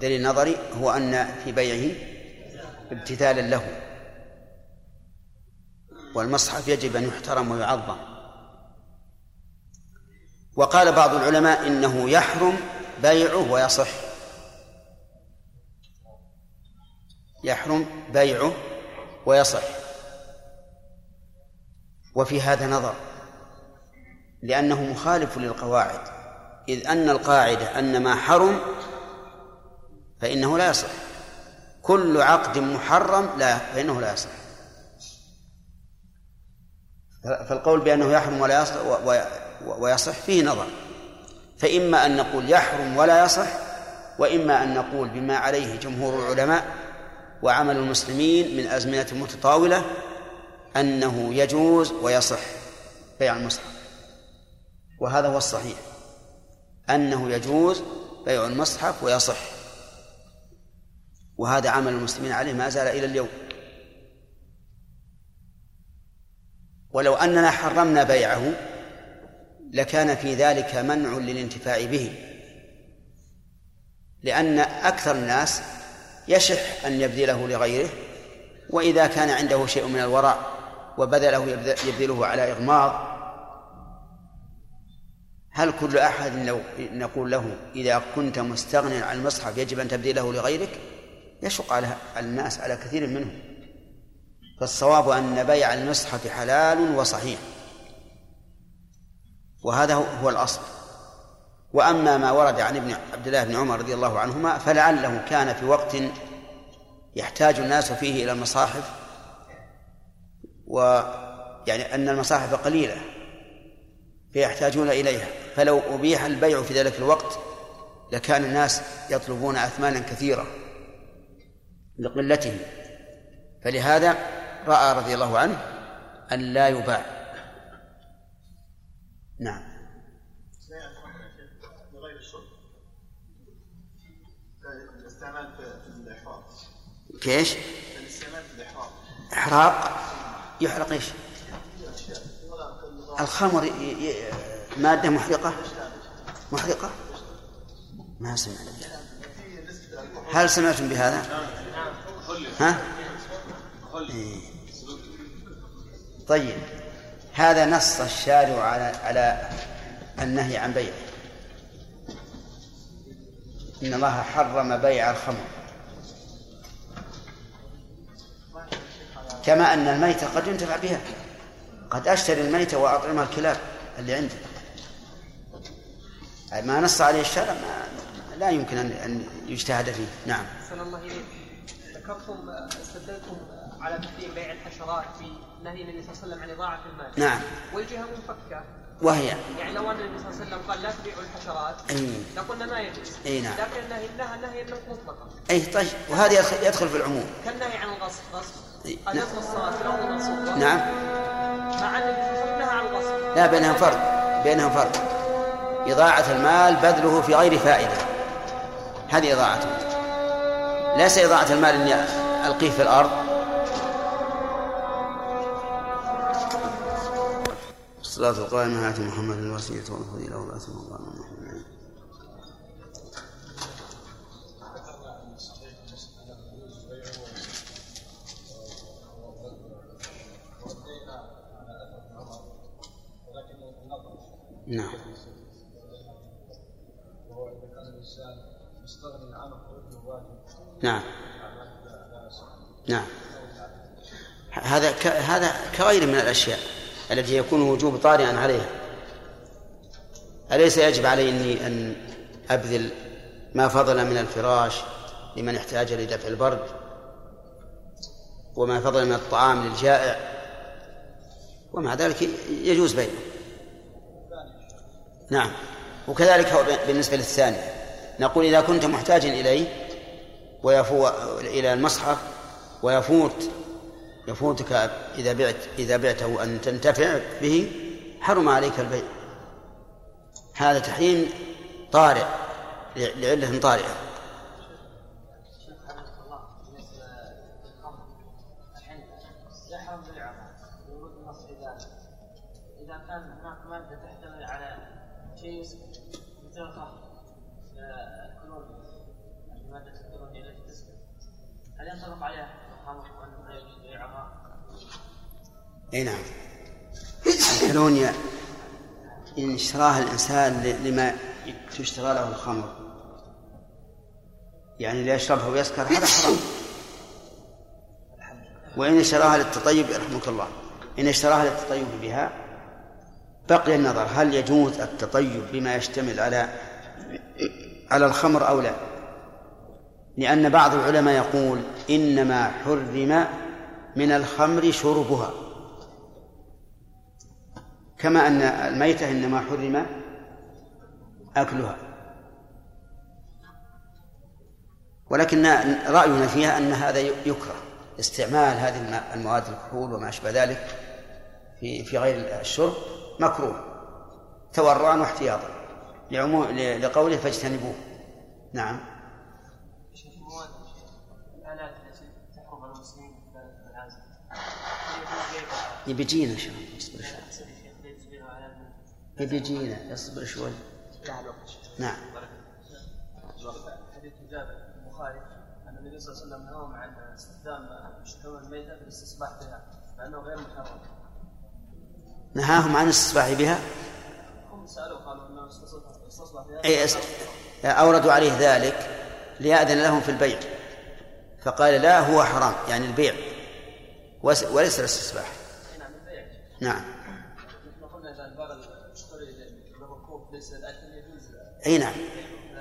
دليل نظري هو أن في بيعه ابتذالا له. والمصحف يجب أن يحترم ويعظم. وقال بعض العلماء إنه يحرم بيعه ويصح. يحرم بيعه ويصح. وفي هذا نظر. لأنه مخالف للقواعد. إذ أن القاعدة أن ما حرم فإنه لا يصح. كل عقد محرم لا فإنه لا يصح. فالقول بأنه يحرم ولا يصح ويصح فيه نظر. فإما أن نقول يحرم ولا يصح وإما أن نقول بما عليه جمهور العلماء وعمل المسلمين من أزمنة متطاولة أنه يجوز ويصح بيع المصحف. وهذا هو الصحيح. أنه يجوز بيع المصحف ويصح. وهذا عمل المسلمين عليه ما زال إلى اليوم. ولو أننا حرمنا بيعه لكان في ذلك منع للانتفاع به. لأن أكثر الناس يشح أن يبذله لغيره وإذا كان عنده شيء من الورع وبذله يبذله على إغماض. هل كل أحد لو نقول له إذا كنت مستغنيا عن المصحف يجب أن تبذله لغيرك؟ يشق على الناس على كثير منهم. فالصواب أن بيع المصحف حلال وصحيح. وهذا هو الأصل. وأما ما ورد عن ابن عبد الله بن عمر رضي الله عنهما فلعله كان في وقت يحتاج الناس فيه إلى المصاحف. ويعني أن المصاحف قليلة فيحتاجون إليها. فلو أبيح البيع في ذلك الوقت لكان الناس يطلبون أثمانا كثيرة. لقلته فلهذا رأى رضي الله عنه أن لا يباع نعم الاستعمال كيش؟ إحراق يحرق إيش؟ الخمر ي- ي- مادة محرقة محرقة ما سمعنا. هل سمعتم بهذا؟ ها؟ طيب هذا نص الشارع على على النهي عن بيعه إن الله حرم بيع الخمر. كما أن الميتة قد ينتفع بها. قد أشتري الميتة وأطعمها الكلاب اللي عندي. ما نص عليه الشرع لا يمكن أن يجتهد فيه. نعم. الله إليك. ذكرتم استدلتم على تحريم بيع الحشرات في نهي النبي صلى الله عليه وسلم عن إضاعة المال. نعم. والجهة منفكة. وهي؟ يعني لو أن النبي صلى الله عليه وسلم قال لا تبيعوا الحشرات لقلنا ما يجوز. أي نعم. لكن النهي نهى نهي مطلقا أي طيب. وهذا يدخل, في العموم. كالنهي عن الغصب. غصب. نعم. الصلاة في الأرض المنصوبة نعم. مع أن النبي عن الغصب. لا بينهم فرق. بينهم فرق. إضاعة المال بذله في غير فائدة. هذه إضاعته. ليس إضاعة المال إني ألقيه في الأرض. الصلاة القائمة آت محمد الوسيلة والفضيلة والبعث الله محمد نعم. نعم. نعم. هذا ك... هذا كغير من الأشياء التي يكون وجوب طارئا عليها. أليس يجب علي أني أن أبذل ما فضل من الفراش لمن احتاج لدفع البرد وما فضل من الطعام للجائع؟ ومع ذلك يجوز بيعه نعم. وكذلك بالنسبة للثانية نقول إذا كنت محتاجا إليه ويفو إلى المصحف ويفوت يفوتك إذا بعت إذا بعته أن تنتفع به حرم عليك البيع. هذا تحريم طارئ لعلة طارئة. إي نعم. الكلونيا إن اشتراها الإنسان ل- لما تشترى له الخمر. يعني ليشربها ويسكر هذا حرام. وإن اشتراها للتطيب يرحمك الله. إن اشتراها للتطيب بها بقي النظر هل يجوز التطيب بما يشتمل على على الخمر أو لا؟ لأن بعض العلماء يقول إنما حرم من الخمر شربها. كما أن الميتة إنما حرم أكلها. ولكن رأينا فيها أن هذا يكره استعمال هذه المواد الكحول وما أشبه ذلك في في غير الشرب مكروه تورعا واحتياطا. لقوله فاجتنبوه. نعم. شوف المواد الالات التي يبي يجينا اصبر شوي. نعم. حديث جابر البخاري ان النبي صلى الله عليه وسلم نهاهم عن استخدام يشتهون الميته الاستصباح بها؟ غير محرم نهاهم عن الاستصباح بها هم سالوا قالوا انه استصبح بها أي أس... أوردوا عليه ذلك ليأذن لهم في البيع. فقال لا هو حرام يعني البيع. وليس الاستصباح. نعم البيع نعم مثل ما قلنا اذا البغل يشتري للركوب ليس الاكل يجوز أي نعم.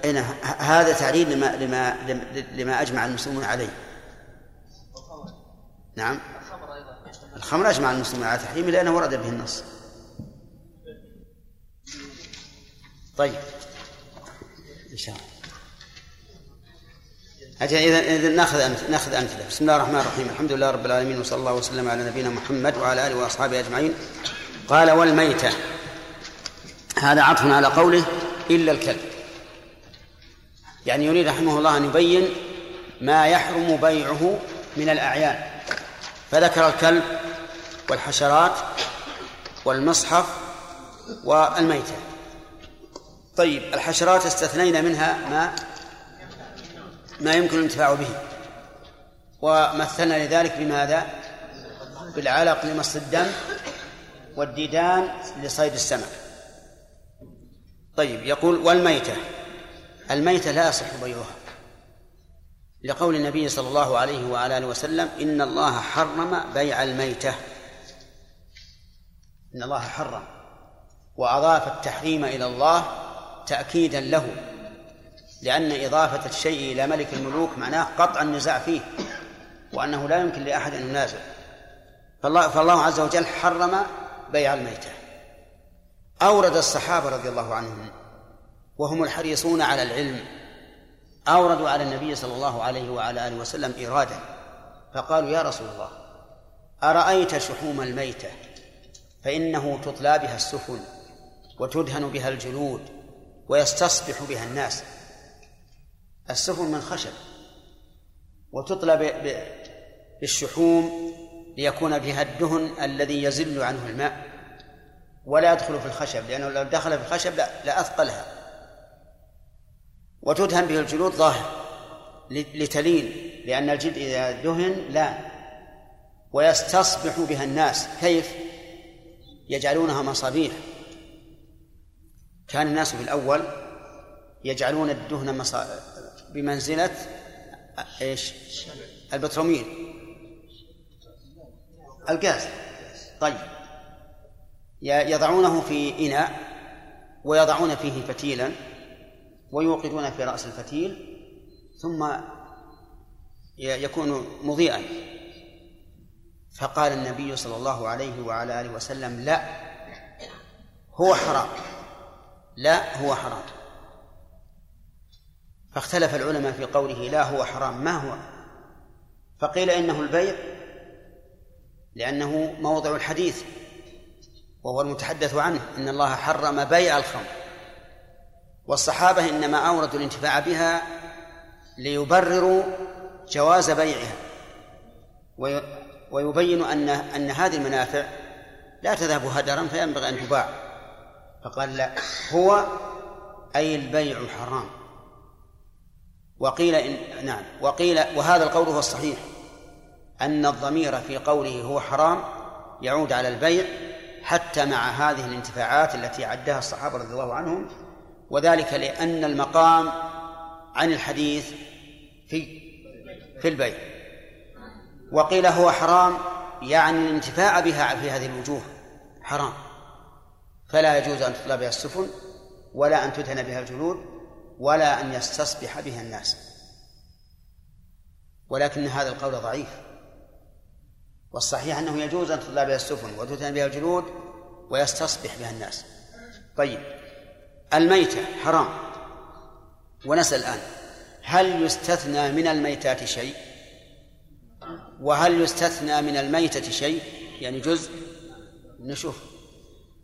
أي نعم. هذا تعليل لما لما لما أجمع المسلمون عليه. نعم. الخمر أجمع المسلمون على تحريمه لأنه ورد به النص. طيب. إن شاء الله. أجل إذا نأخذ أمثلة نأخذ أمثلة. بسم الله الرحمن الرحيم. الحمد لله رب العالمين وصلى الله وسلم على نبينا محمد وعلى آله وأصحابه أجمعين. قال والميتة. هذا عطف على قوله إلا الكلب يعني يريد رحمه الله أن يبين ما يحرم بيعه من الأعيان. فذكر الكلب والحشرات والمصحف والميتة. طيب الحشرات استثنينا منها ما ما يمكن الانتفاع به. ومثلنا لذلك بماذا؟ بالعلق لمص الدم والديدان لصيد السمك. طيب يقول والميتة. الميتة لا يصح بيعها. لقول النبي صلى الله عليه وعلى آله وسلم إن الله حرم بيع الميتة. إن الله حرم. وأضاف التحريم إلى الله تأكيدا له لأن إضافة الشيء إلى ملك الملوك معناه قطع النزاع فيه وأنه لا يمكن لأحد أن ينازع. فالله, فالله عز وجل حرم بيع الميتة. أورد الصحابة رضي الله عنهم وهم الحريصون على العلم أوردوا على النبي صلى الله عليه وعلى آله وسلم إيرادا فقالوا يا رسول الله أرأيت شحوم الميتة؟ فإنه تطلى بها السفن وتدهن بها الجلود ويستصبح بها الناس. السفن من خشب وتطلى بالشحوم ليكون بها الدهن الذي يزل عنه الماء. ولا يدخل في الخشب لأنه لو دخل في الخشب لأثقلها وتدهن به الجلود ظاهر لتلين لأن الجلد إذا دهن لا. ويستصبح بها الناس. كيف؟ يجعلونها مصابيح. كان الناس في الأول يجعلون الدهن بمنزلة إيش؟ البتروميل. الغاز. طيب. يضعونه في إناء ويضعون فيه فتيلا ويوقدون في رأس الفتيل ثم يكون مضيئا. فقال النبي صلى الله عليه وعلى آله وسلم لا هو حرام. لا هو حرام. فاختلف العلماء في قوله لا هو حرام. ما هو؟ فقيل إنه البيع لأنه موضع الحديث. وهو المتحدث عنه إن الله حرم بيع الخمر. والصحابة إنما أوردوا الانتفاع بها ليبرروا جواز بيعها. ويبين أن أن هذه المنافع لا تذهب هدرا فينبغي أن تباع. فقال لا هو أي البيع حرام. وقيل إن نعم وقيل وهذا القول هو الصحيح. أن الضمير في قوله هو حرام يعود على البيع حتى مع هذه الانتفاعات التي عدها الصحابة رضي الله عنهم وذلك لأن المقام عن الحديث في في البيع وقيل هو حرام يعني الانتفاع بها في هذه الوجوه حرام. فلا يجوز أن تطلب بها السفن ولا أن تدهن بها الجلود ولا أن يستصبح بها الناس. ولكن هذا القول ضعيف. والصحيح أنه يجوز أن تطلع بها السفن وتدهن بها الجلود ويستصبح بها الناس. طيب. الميتة حرام. ونسأل الآن هل يستثنى من الميتات شيء؟ وهل يستثنى من الميتة شيء؟ يعني جزء. نشوف.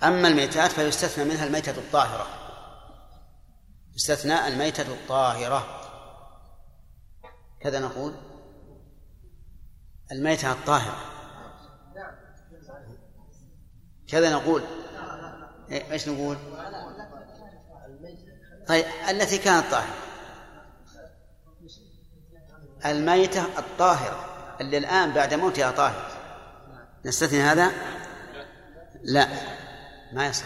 أما الميتات فيستثنى منها الميتة الطاهرة. استثناء الميتة الطاهرة. كذا نقول. الميتة الطاهرة. كذا نقول. إيه، إيش نقول؟ طيب التي كانت طاهرة. الميتة الطاهرة اللي الآن بعد موتها طاهرة نستثني هذا؟ لا ما يصح.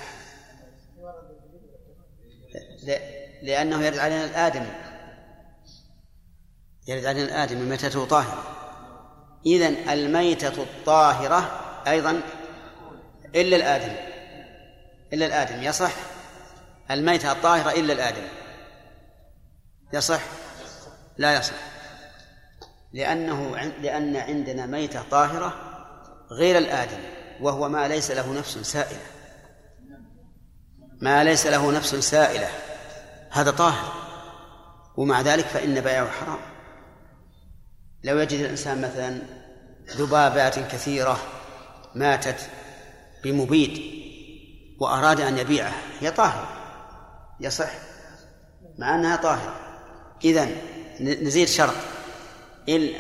لأنه يرد علينا الآدمي. يرد علينا الآدمي ميتته طاهرة. إذن الميتة الطاهرة أيضا إلا الآدمي. إلا الآدمي يصح الميتة الطاهرة إلا الآدمي. يصح لا يصح لأنه لأن عندنا ميتة طاهرة غير الآدم وهو ما ليس له نفس سائلة. ما ليس له نفس سائلة. هذا طاهر. ومع ذلك فإن بيعه حرام. لو يجد الإنسان مثلا ذبابات كثيرة ماتت بمبيد وأراد أن يبيعها هي طاهرة. يصح. مع أنها طاهرة. إذن نزيد شرط.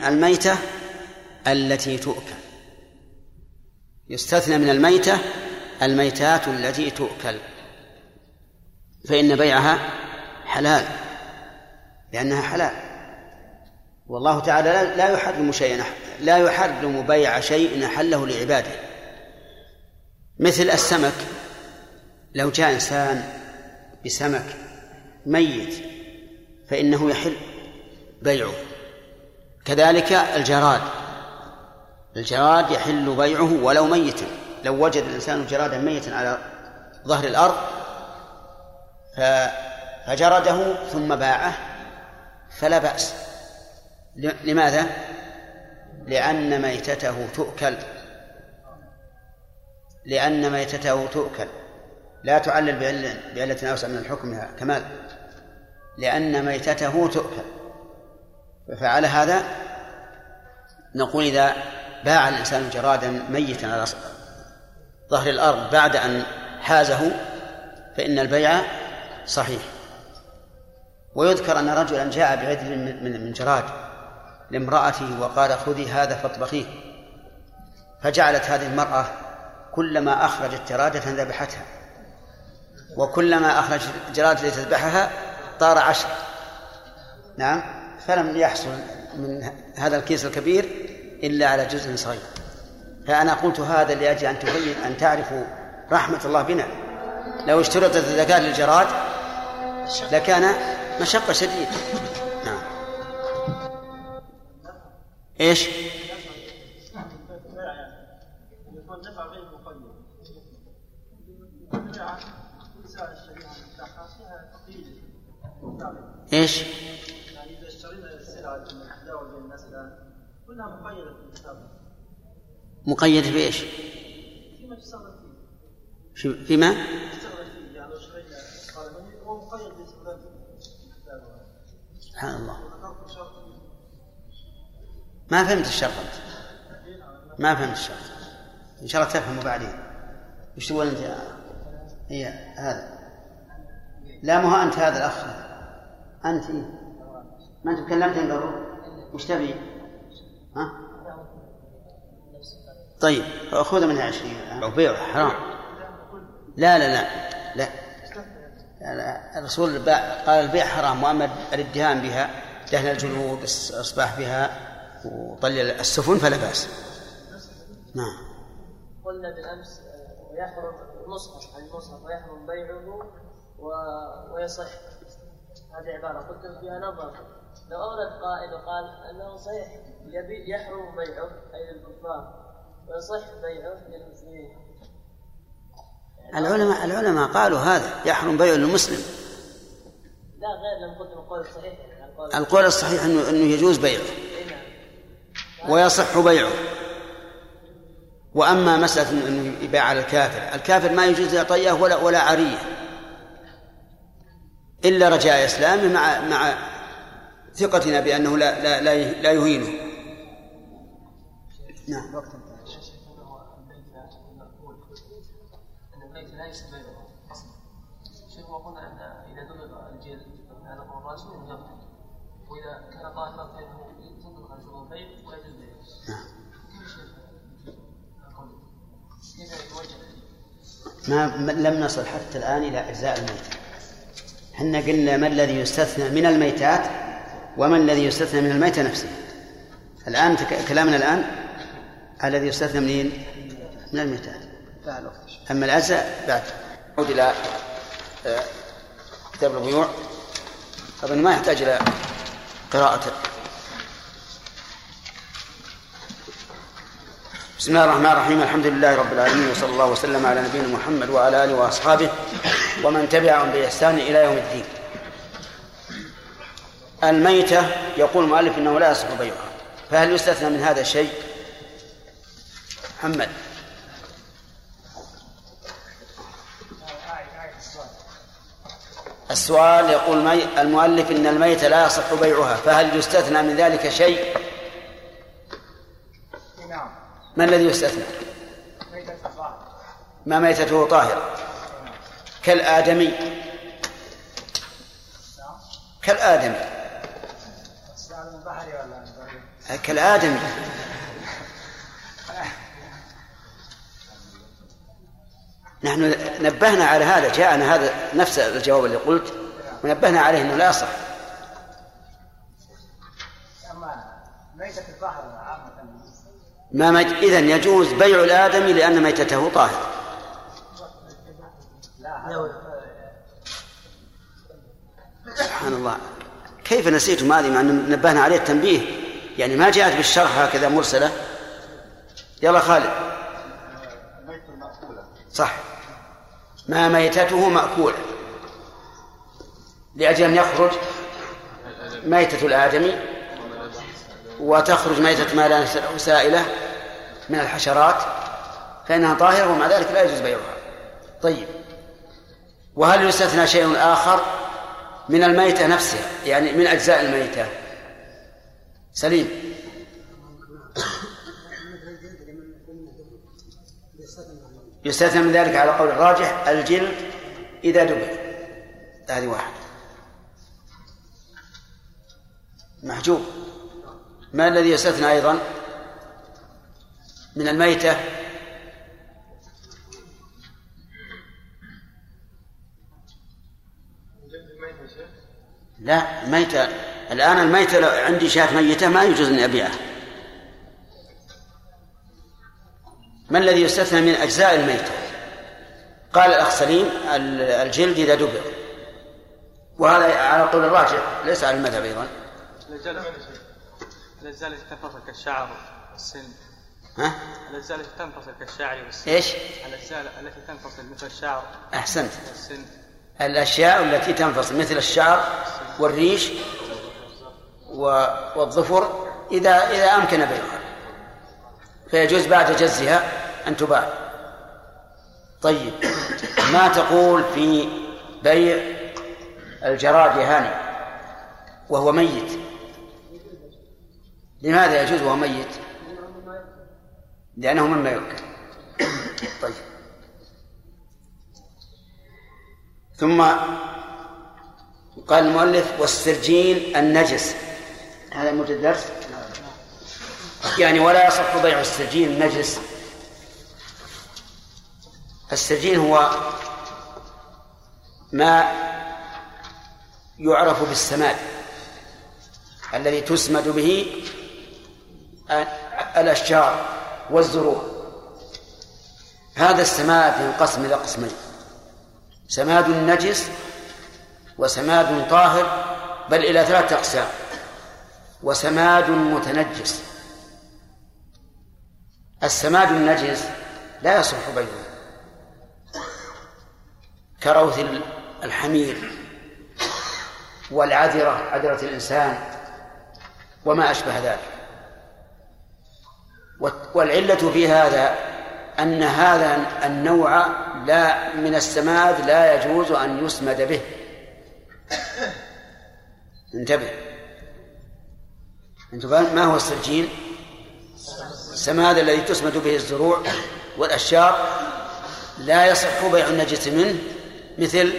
الميتة التي تؤكل. يستثنى من الميتة الميتات التي تؤكل. فإن بيعها حلال. لأنها حلال. والله تعالى لا يحرم شيئا لا يحرم بيع شيء أحله لعباده. مثل السمك. لو جاء إنسان بسمك ميت فإنه يحل بيعه. كذلك الجراد. الجراد يحل بيعه ولو ميتا. لو وجد الإنسان جرادا ميتا على ظهر الأرض فجرده ثم باعه فلا بأس. لماذا؟ لأن ميتته تؤكل. لأن ميتته تؤكل. لا تعلل بعلة أوسع من الحكم كمال. لأن ميتته تؤكل. فعل هذا نقول إذا باع الإنسان جرادا ميتا على ظهر الأرض بعد أن حازه فإن البيع صحيح. ويذكر أن رجلا جاء بعدل من جراد لامرأته وقال خذي هذا فاطبخيه. فجعلت هذه المرأة كلما أخرجت جرادة ذبحتها وكلما أخرجت جرادة لتذبحها طار عشر. نعم؟ فلم يحصل من هذا الكيس الكبير إلا على جزء صغير. فأنا قلت هذا لأجل أن تبين أن تعرفوا رحمة الله بنا. لو اشترطت الزكاة للجراد لكان مشقة شديدة. نعم. إيش؟ إيش؟ يعني اذا اشترينا السلعه تداول بين الناس الان كلها مقيده في الكتاب مقيده بايش؟ فيما تستخدم فيه فيما؟ سبحان الله ما فهمت الشرط ما فهمت الشرط إن شاء الله تفهمه بعدين وش تقول أنت هي هذا. لا مو أنت هذا الأخ. أنت إيه؟ ما أنت تكلمت قبل؟ وش تبي؟ ها؟ طيب خذ منها عشرين. أو بيع حرام. لا لا لا لا. الرسول قال البيع حرام وأما الادهان بها دهن الجلود الأصباح بها وطلي السفن فلا بأس. نعم. قلنا بالأمس ويحرم المصحف عن المصحف ويحرم بيعه ويصح. هذه عبارة. قلت فيها نظر. لو اورد قائل وقال أنه صحيح. يحرم بيعه أي للكفار. ويصح بيعه للمسلمين. العلماء العلماء قالوا هذا. يحرم بيع للمسلم لا غير لم قلت القول الصحيح القول الصحيح انه إنه يجوز بيعه. ويصح بيعه. وأما مسألة انه يباع على الكافر الكافر ما يجوز طية ولا ولا عرية. إلا رجاء إسلامه مع مع ثقتنا بأنه لا لا لا, لا يهينه. نعم. وقت ما لم نصل حتى الآن إلى أجزاء الميت إحنا قلنا ما الذي يستثنى من الميتات وما الذي يستثنى من الميتة نفسها. الآن كلامنا الآن الذي يستثنى منين؟ من الميتات. أما الأجزاء؟ بعد. نعود إلى آه، كتاب البيوع أظن ما يحتاج إلى قراءة بسم الله الرحمن الرحيم. الحمد لله رب العالمين وصلى الله وسلم على نبينا محمد وعلى آله وأصحابه ومن تبعهم بإحسان إلى يوم الدين. الميتة يقول المؤلف أنه لا يصح بيعها. فهل يستثنى من هذا شيء؟ محمد. السؤال يقول المؤلف إن الميت لا يصح بيعها فهل يستثنى من ذلك شيء؟ ما الذي يستثنى؟ ما ميتته طاهرة. كالآدمي. كالآدمي. كالآدمي. نحن نبهنا على هذا جاءنا هذا نفس الجواب اللي قلت ونبهنا عليه إنه لا يصح. ما مج... إذا يجوز بيع الآدمي لأن ميتته طاهرة سبحان الله. كيف نسيتم هذه مع أن نبهنا عليه التنبيه؟ يعني ما جاءت بالشرح هكذا مرسلة. يلا خالد. صح. ما ميتته مأكولة لأجل أن يخرج ميتة الآدمي. وتخرج ميتة ما لا سائلة من الحشرات فإنها طاهرة ومع ذلك لا يجوز بيعها. طيب. وهل يستثنى شيء آخر من الميتة نفسها؟ يعني من أجزاء الميتة. سليم. يستثنى من ذلك على قول الراجح الجلد إذا دبر. هذه واحد. محجوب. ما الذي يستثنى أيضا من الميتة؟ لا ميتة الآن الميتة لو عندي شاة ميتة ما يجوز أن أبيعها. ما الذي يستثنى من أجزاء الميتة؟ قال الأخ سليم الجلد إذا دبر. وهذا على قول الراجح ليس على المذهب أيضا. الأجزاء التي تنفصل كالشعر والسن؟ ها؟ الأجزاء التي تنفصل كالشعر والسن؟ إيش؟ الأجزاء التي تنفصل مثل الشعر أحسنت. والسن؟ الأشياء التي تنفصل مثل الشعر والريش والظفر إذا إذا أمكن بيعها فيجوز بعد جزها أن تباع. طيب. ما تقول في بيع الجراد هاني وهو ميت؟ لماذا يجوز وهو ميت؟ لأنه مما يؤكل. طيب. ثم قال المؤلف والسرجين النجس. هذا موجود الدرس؟ يعني ولا يصح بيع السرجين النجس. السرجين هو ما يعرف بالسماد الذي تسمد به الأشجار والزروع. هذا السماد ينقسم إلى قسمين سماد نجس وسماد طاهر بل إلى ثلاثة أقسام وسماد متنجس. السماد النجس لا يصح بيعه كروث الحمير والعذرة عذرة الإنسان وما أشبه ذلك. والعلة في هذا أن هذا النوع لا من السماد لا يجوز أن يسمد به. انتبه. أنتم ما هو السجين السماد الذي تسمد به الزروع والأشجار لا يصح بيع النجس منه مثل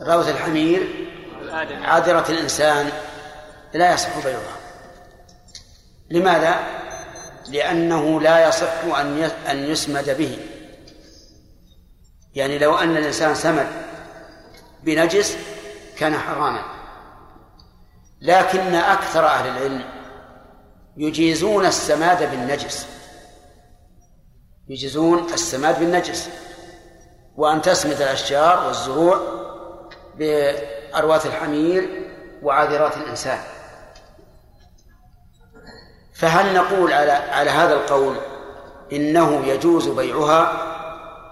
روث الحمير عاذرة الإنسان لا يصح بيعها. لماذا؟ لأنه لا يصح أن أن يسمد به. يعني لو أن الإنسان سمد بنجس كان حراما. لكن أكثر أهل العلم يجيزون السماد بالنجس. يجيزون السماد بالنجس. وأن تسمد الأشجار والزروع بأرواث الحمير وعاذرات الإنسان. فهل نقول على على هذا القول إنه يجوز بيعها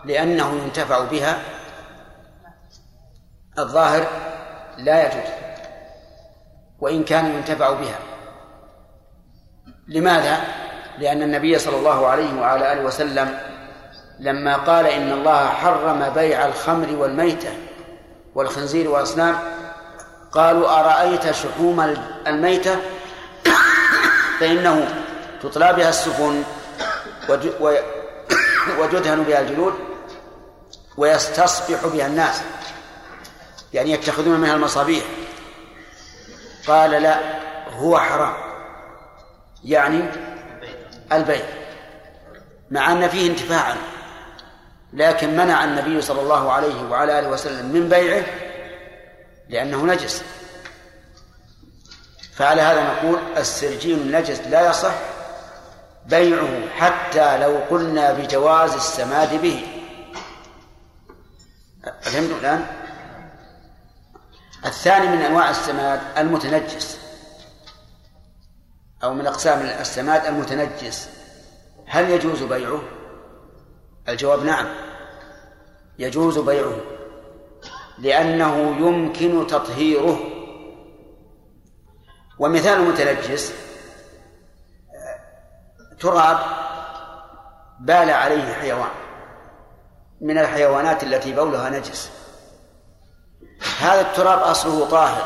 لأنه ينتفع بها؟ الظاهر لا يجوز وإن كان ينتفع بها. لماذا؟ لأن النبي صلى الله عليه وعلى آله وسلم لما قال إن الله حرم بيع الخمر والميتة والخنزير والأصنام قالوا أرأيت شحوم الميتة؟ فإنه تطلى بها السفن (coughs) وتدهن بها الجلود ويستصبح بها الناس يعني يتخذون منها المصابيح. قال لا هو حرام يعني البيع مع أن فيه انتفاعا لكن منع النبي صلى الله عليه وعلى آله وسلم من بيعه لأنه نجس. فعلى هذا نقول السرجين النجس لا يصح بيعه حتى لو قلنا بجواز السماد به. فهمتم الآن؟ الثاني من أنواع السماد المتنجس. أو من أقسام السماد المتنجس. هل يجوز بيعه؟ الجواب نعم. يجوز بيعه. لأنه يمكن تطهيره. ومثال متنجس تراب بال عليه حيوان من الحيوانات التي بولها نجس. هذا التراب أصله طاهر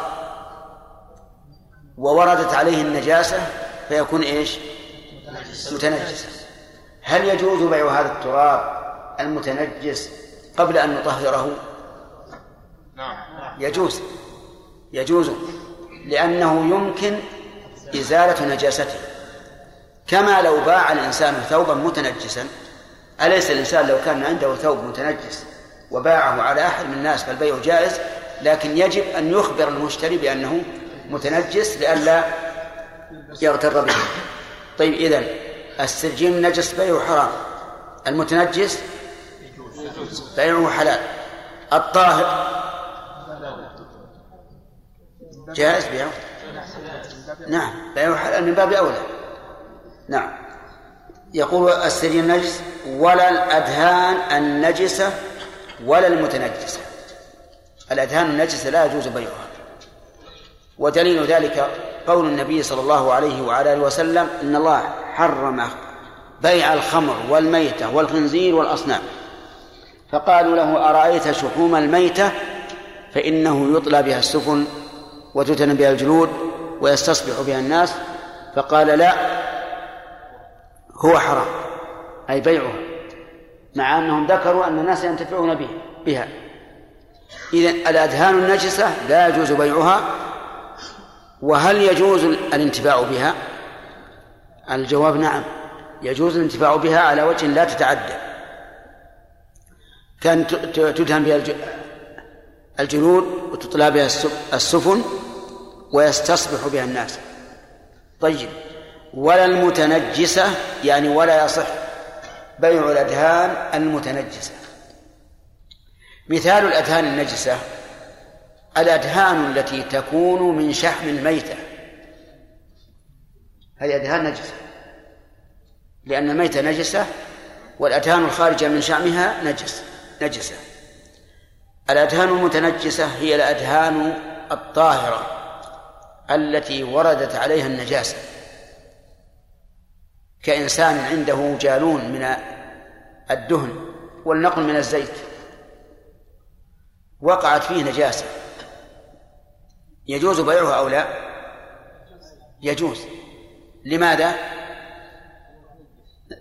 ووردت عليه النجاسة فيكون إيش؟ متنجسا. هل يجوز بيع هذا التراب المتنجس قبل أن نطهره؟ نعم. يجوز. يجوز. لأنه يمكن إزالة نجاسته. كما لو باع الإنسان ثوبا متنجسا أليس الإنسان لو كان عنده ثوب متنجس وباعه على أحد من الناس فالبيع جائز لكن يجب أن يخبر المشتري بأنه متنجس لئلا يغتر به. طيب إذن السرجين النجس بيعه حرام المتنجس بيعه حلال الطاهر جائز بيعه نعم بيعه حلال من باب أولى. نعم. يقول السرجين النجس ولا الأدهان النجسة ولا المتنجسة الأدهان النجسة لا يجوز بيعها. ودليل ذلك قول النبي صلى الله عليه وعلى آله وسلم إن الله حرم بيع الخمر والميتة والخنزير والأصنام. فقالوا له أرأيت شحوم الميتة؟ فإنه يطلى بها السفن وتتن بها الجلود ويستصبح بها الناس فقال لا هو حرام أي بيعها مع أنهم ذكروا أن الناس ينتفعون به بها. اذا الادهان النجسة لا يجوز بيعها وهل يجوز الانتفاع بها؟ الجواب نعم يجوز الانتفاع بها على وجه لا تتعدى. كان تدهن بها الجلود وتطلى بها السفن ويستصبح بها الناس. طيب ولا المتنجسة يعني ولا يصح بيع الأدهان المتنجسة. مثال الأدهان النجسة الأدهان التي تكون من شحم الميتة. هذه أدهان نجسة. لأن الميتة نجسة والأدهان الخارجة من شحمها نجس نجسة. الأدهان المتنجسة هي الأدهان الطاهرة. التي وردت عليها النجاسة. كإنسان عنده جالون من الدهن والنقل من الزيت وقعت فيه نجاسة. يجوز بيعها أو لا؟ يجوز. لماذا؟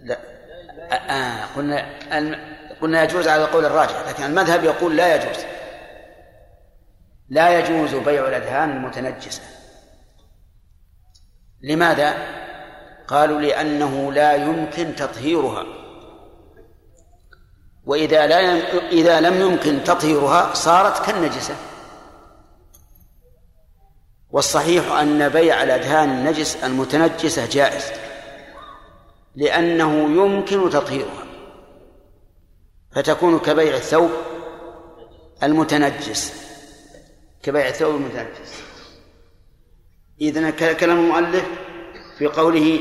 لا. آه قلنا قلنا يجوز على القول الراجح لكن المذهب يقول لا يجوز. لا يجوز بيع الأدهان المتنجسة. لماذا؟ قالوا لأنه لا يمكن تطهيرها. وإذا لا يم... إذا لم يمكن تطهيرها صارت كالنجسة. والصحيح أن بيع الأدهان النجس المتنجسة جائز لأنه يمكن تطهيرها. فتكون كبيع الثوب المتنجس. كبيع الثوب المتنجس. إذن كلام المؤلف في قوله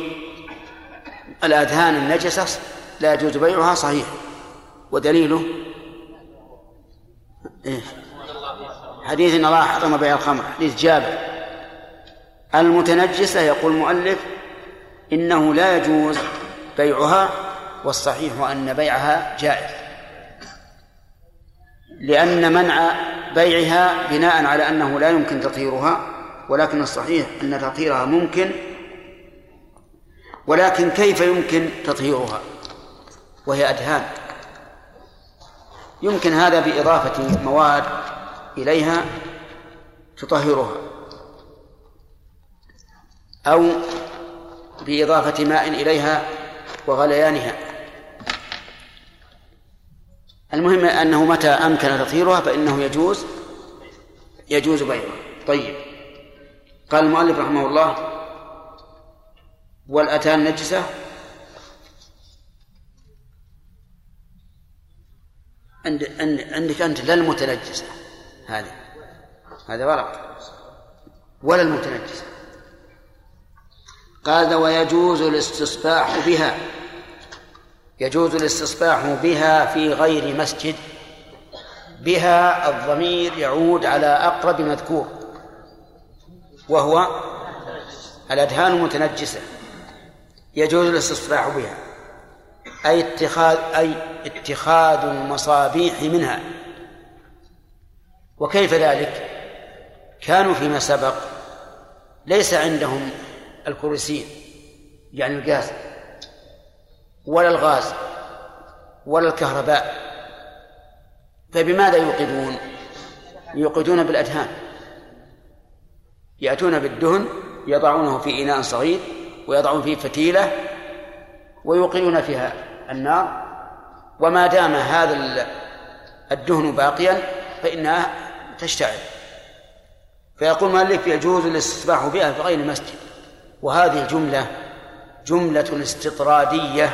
الأدهان النجسة لا يجوز بيعها صحيح. ودليله إيه؟ حديث إن الله حرم بيع الخمر حديث جابر. المتنجسة يقول المؤلف إنه لا يجوز بيعها والصحيح أن بيعها جائز. لأن منع بيعها بناء على أنه لا يمكن تطهيرها. ولكن الصحيح أن تطهيرها ممكن ولكن كيف يمكن تطهيرها؟ وهي أدهان. يمكن هذا بإضافة مواد إليها تطهرها أو بإضافة ماء إليها وغليانها. المهم أنه متى أمكن تطهيرها فإنه يجوز يجوز بيعها. طيب. قال المؤلف رحمه الله والأتان نجسة؟ عند عندك أنت لا المتنجسة. هذه هذا غلط. ولا المتنجسة. قال ويجوز الاستصباح بها. يجوز الاستصباح بها في غير مسجد. بها الضمير يعود على أقرب مذكور. وهو الأدهان المتنجسة يجوز الاستصباح بها أي اتخاذ أي اتخاذ المصابيح منها وكيف ذلك؟ كانوا فيما سبق ليس عندهم الكرسين يعني الغاز ولا الغاز ولا الكهرباء فبماذا يوقدون؟ يوقدون بالأدهان يأتون بالدهن يضعونه في إناء صغير ويضعون فيه فتيلة ويوقدون فيها النار. وما دام هذا الدهن باقيا فإنها تشتعل. فيقول مالك يجوز الاستصباح بها في غير المسجد. وهذه الجملة جملة استطرادية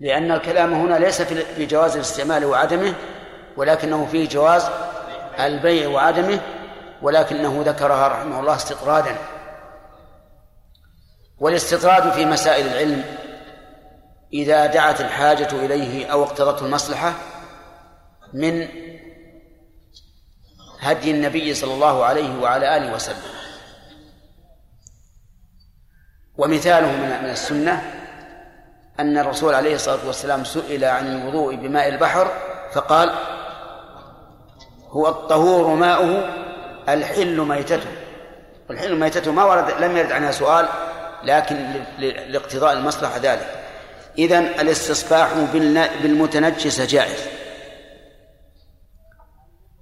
لأن الكلام هنا ليس في جواز الاستعمال وعدمه ولكنه فيه جواز البيع وعدمه. ولكنه ذكرها رحمه الله استطرادا. والاستطراد في مسائل العلم إذا دعت الحاجة إليه أو اقتضته المصلحة من هدي النبي صلى الله عليه وعلى آله وسلم. ومثاله من السنة أن الرسول عليه الصلاة والسلام سئل عن الوضوء بماء البحر فقال هو الطهور ماؤه الحل ميتته. الحل ميتته ما ورد لم يرد عنها سؤال لكن لاقتضاء المصلحة ذلك. إذن الاستصباح بالمتنجس جائز.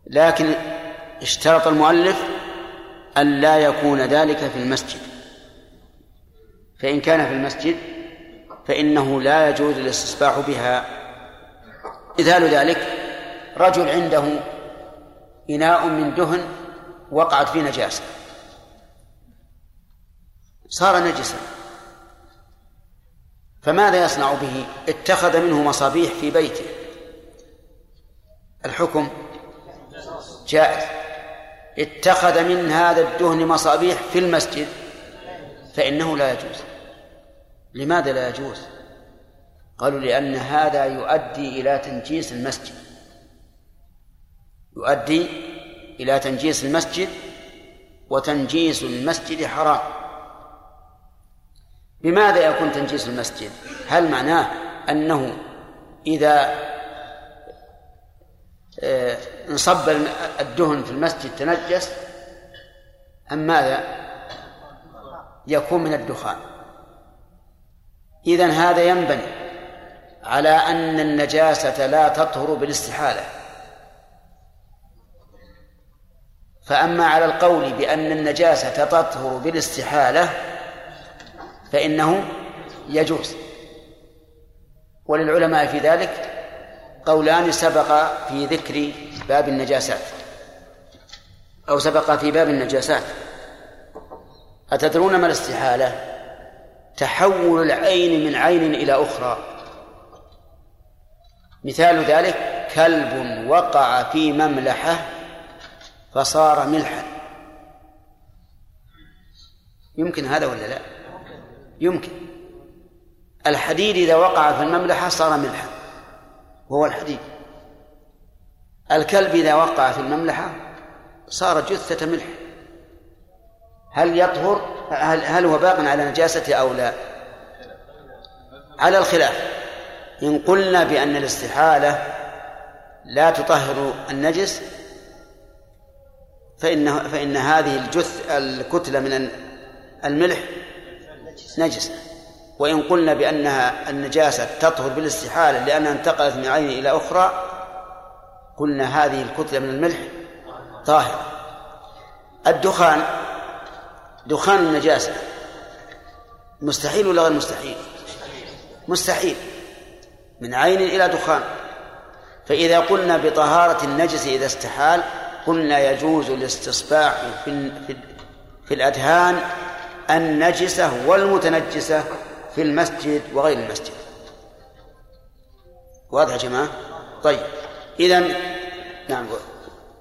لكن اشترط المؤلف أن لا يكون ذلك في المسجد. فإن كان في المسجد فإنه لا يجوز الاستصباح بها. مثال ذلك رجل عنده إناء من دهن وقعت فيه نجاسة. صار نجسا. فماذا يصنع به؟ اتخذ منه مصابيح في بيته. الحكم جائز. اتخذ من هذا الدهن مصابيح في المسجد. فإنه لا يجوز. لماذا لا يجوز؟ قالوا لأن هذا يؤدي إلى تنجيس المسجد. يؤدي إلى تنجيس المسجد وتنجيس المسجد حرام. بماذا يكون تنجيس المسجد؟ هل معناه أنه إذا آه، انصب الدهن في المسجد تنجس؟ أم ماذا؟ يكون من الدخان. إذن هذا ينبني على أن النجاسة لا تطهر بالاستحالة. فأما على القول بأن النجاسة تطهر بالاستحالة فإنه يجوز. وللعلماء في ذلك قولان سبق في ذكر باب النجاسات أو سبق في باب النجاسات. أتدرون ما الاستحالة؟ تحول العين من عين إلى أخرى. مثال ذلك كلب وقع في مملحة فصار ملحا. يمكن هذا ولا لا؟ يمكن. الحديد إذا وقع في المملحة صار ملحا. وهو الحديد. الكلب إذا وقع في المملحة صار جثة ملح. هل يطهر؟ هل, هل هو باق على نجاسته أو لا؟ على الخلاف. إن قلنا بأن الاستحالة لا تطهر النجس فإن فإن هذه الجث الكتلة من الملح نجسة وإن قلنا بأنها النجاسة تطهر بالاستحالة لأنها انتقلت من عين إلى أخرى قلنا هذه الكتلة من الملح طاهرة. الدخان دخان النجاسة. مستحيل ولا غير مستحيل؟ مستحيل. من عين إلى دخان. فإذا قلنا بطهارة النجس إذا استحال قلنا يجوز الاستصباح في في الأدهان النجسة والمتنجسة في المسجد وغير المسجد. واضح يا جماعة؟ طيب. إذا نعم.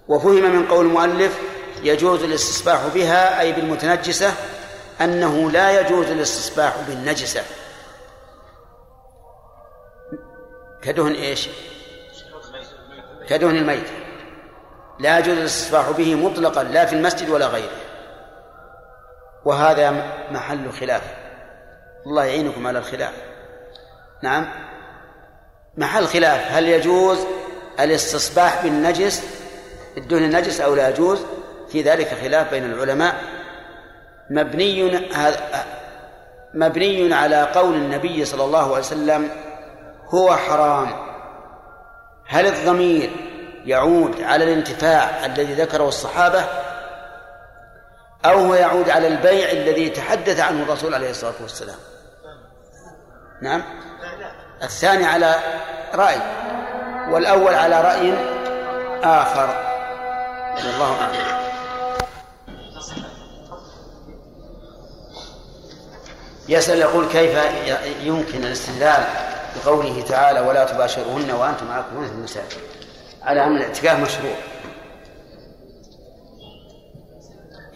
وفهم من قول المؤلف يجوز الاستصباح بها أي بالمتنجسة أنه لا يجوز الاستصباح بالنجسة. كدهن إيش؟ كدهن الميت. لا يجوز الاستصباح به مطلقا لا في المسجد ولا غيره. وهذا محل خلاف. الله يعينكم على الخلاف. نعم. محل خلاف. هل يجوز الاستصباح بالنجس الدهن النجس أو لا يجوز؟ في ذلك خلاف بين العلماء. مبني مبني على قول النبي صلى الله عليه وسلم هو حرام. هل الضمير يعود على الانتفاع الذي ذكره الصحابة أو هو يعود على البيع الذي تحدث عنه الرسول عليه الصلاة والسلام. نعم. الثاني على رأي والأول على رأي آخر. والله أعلم. يسأل يقول كيف يمكن الاستدلال بقوله تعالى ولا تباشرهن وأنتم عاكفون في المساجد على أن الاعتكاف مشروع.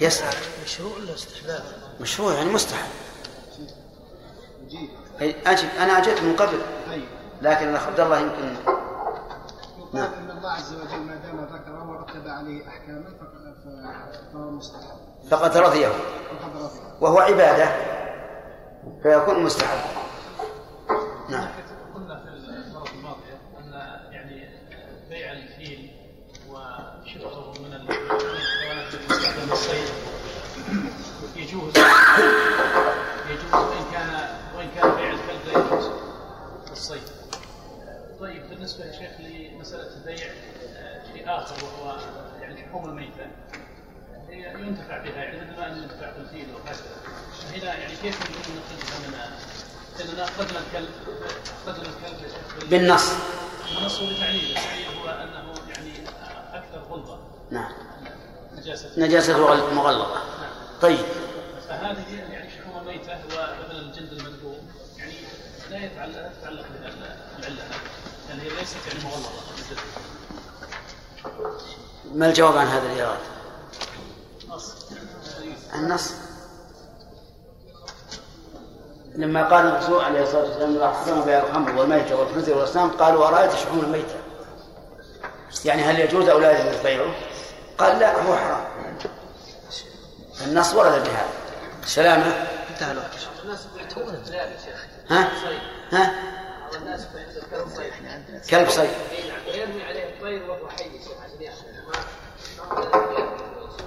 يسأل. مشروع ولا استحلال؟ مشروع يعني مستحب. أجب أنا أجبت من قبل. لكن عبد الله يمكن نعم. أن الله عز وجل ما دام ذكر ورتب عليه احكاما فهو مستحب. فقد رضيه. فقد رضيه. وهو عبادة فيكون مستحب. نعم قلنا في المره الماضيه ان يعني بيع الفيل وشبهه من الحيوانات التي تستخدم للصيد يجوز. يجوز وإن كان وإن كان بيع الكلب لا يجوز للصيد طيب بالنسبة يا شيخ لمسألة بيع شيء آخر وهو يعني شحوم الميتة. هي ينتفع بها يعني مثل ما ينتفع بالفيل وهكذا هنا يعني كيف نخرجها من لاننا اخرجنا الكلب اخرجنا الكلب بالنص. النص بتعليل التعليل. هو أنه يعني أكثر غلظة. نعم. نجاسة. نجاسة مغلظة طيب. فهذه يعني شحوم الميتة ومثلا الجلد المذبوح يعني لا يتعلق لا تتعلق بالعلة. يعني هي ليست يعني مغلظه ما الجواب عن هذا الإيراد؟ نص النص. لما قال الرسول عليه الصلاة والسلام لا حرم بيع الخمر والميتة والخنزير والأصنام قالوا أرأيت شحوم الميتة؟ يعني هل يجوز أو لا يجوز بيعه؟ قال لا هو حرام. النص ورد بهذا سلامة. انتهى الوقت الناس يعتبرون الكلاب يا شيخ. ها؟ ها؟ بعض الناس عندهم كلب صيد. نعم ويرمي عليه الطير وهو حي يا شيخ. عشان ياكل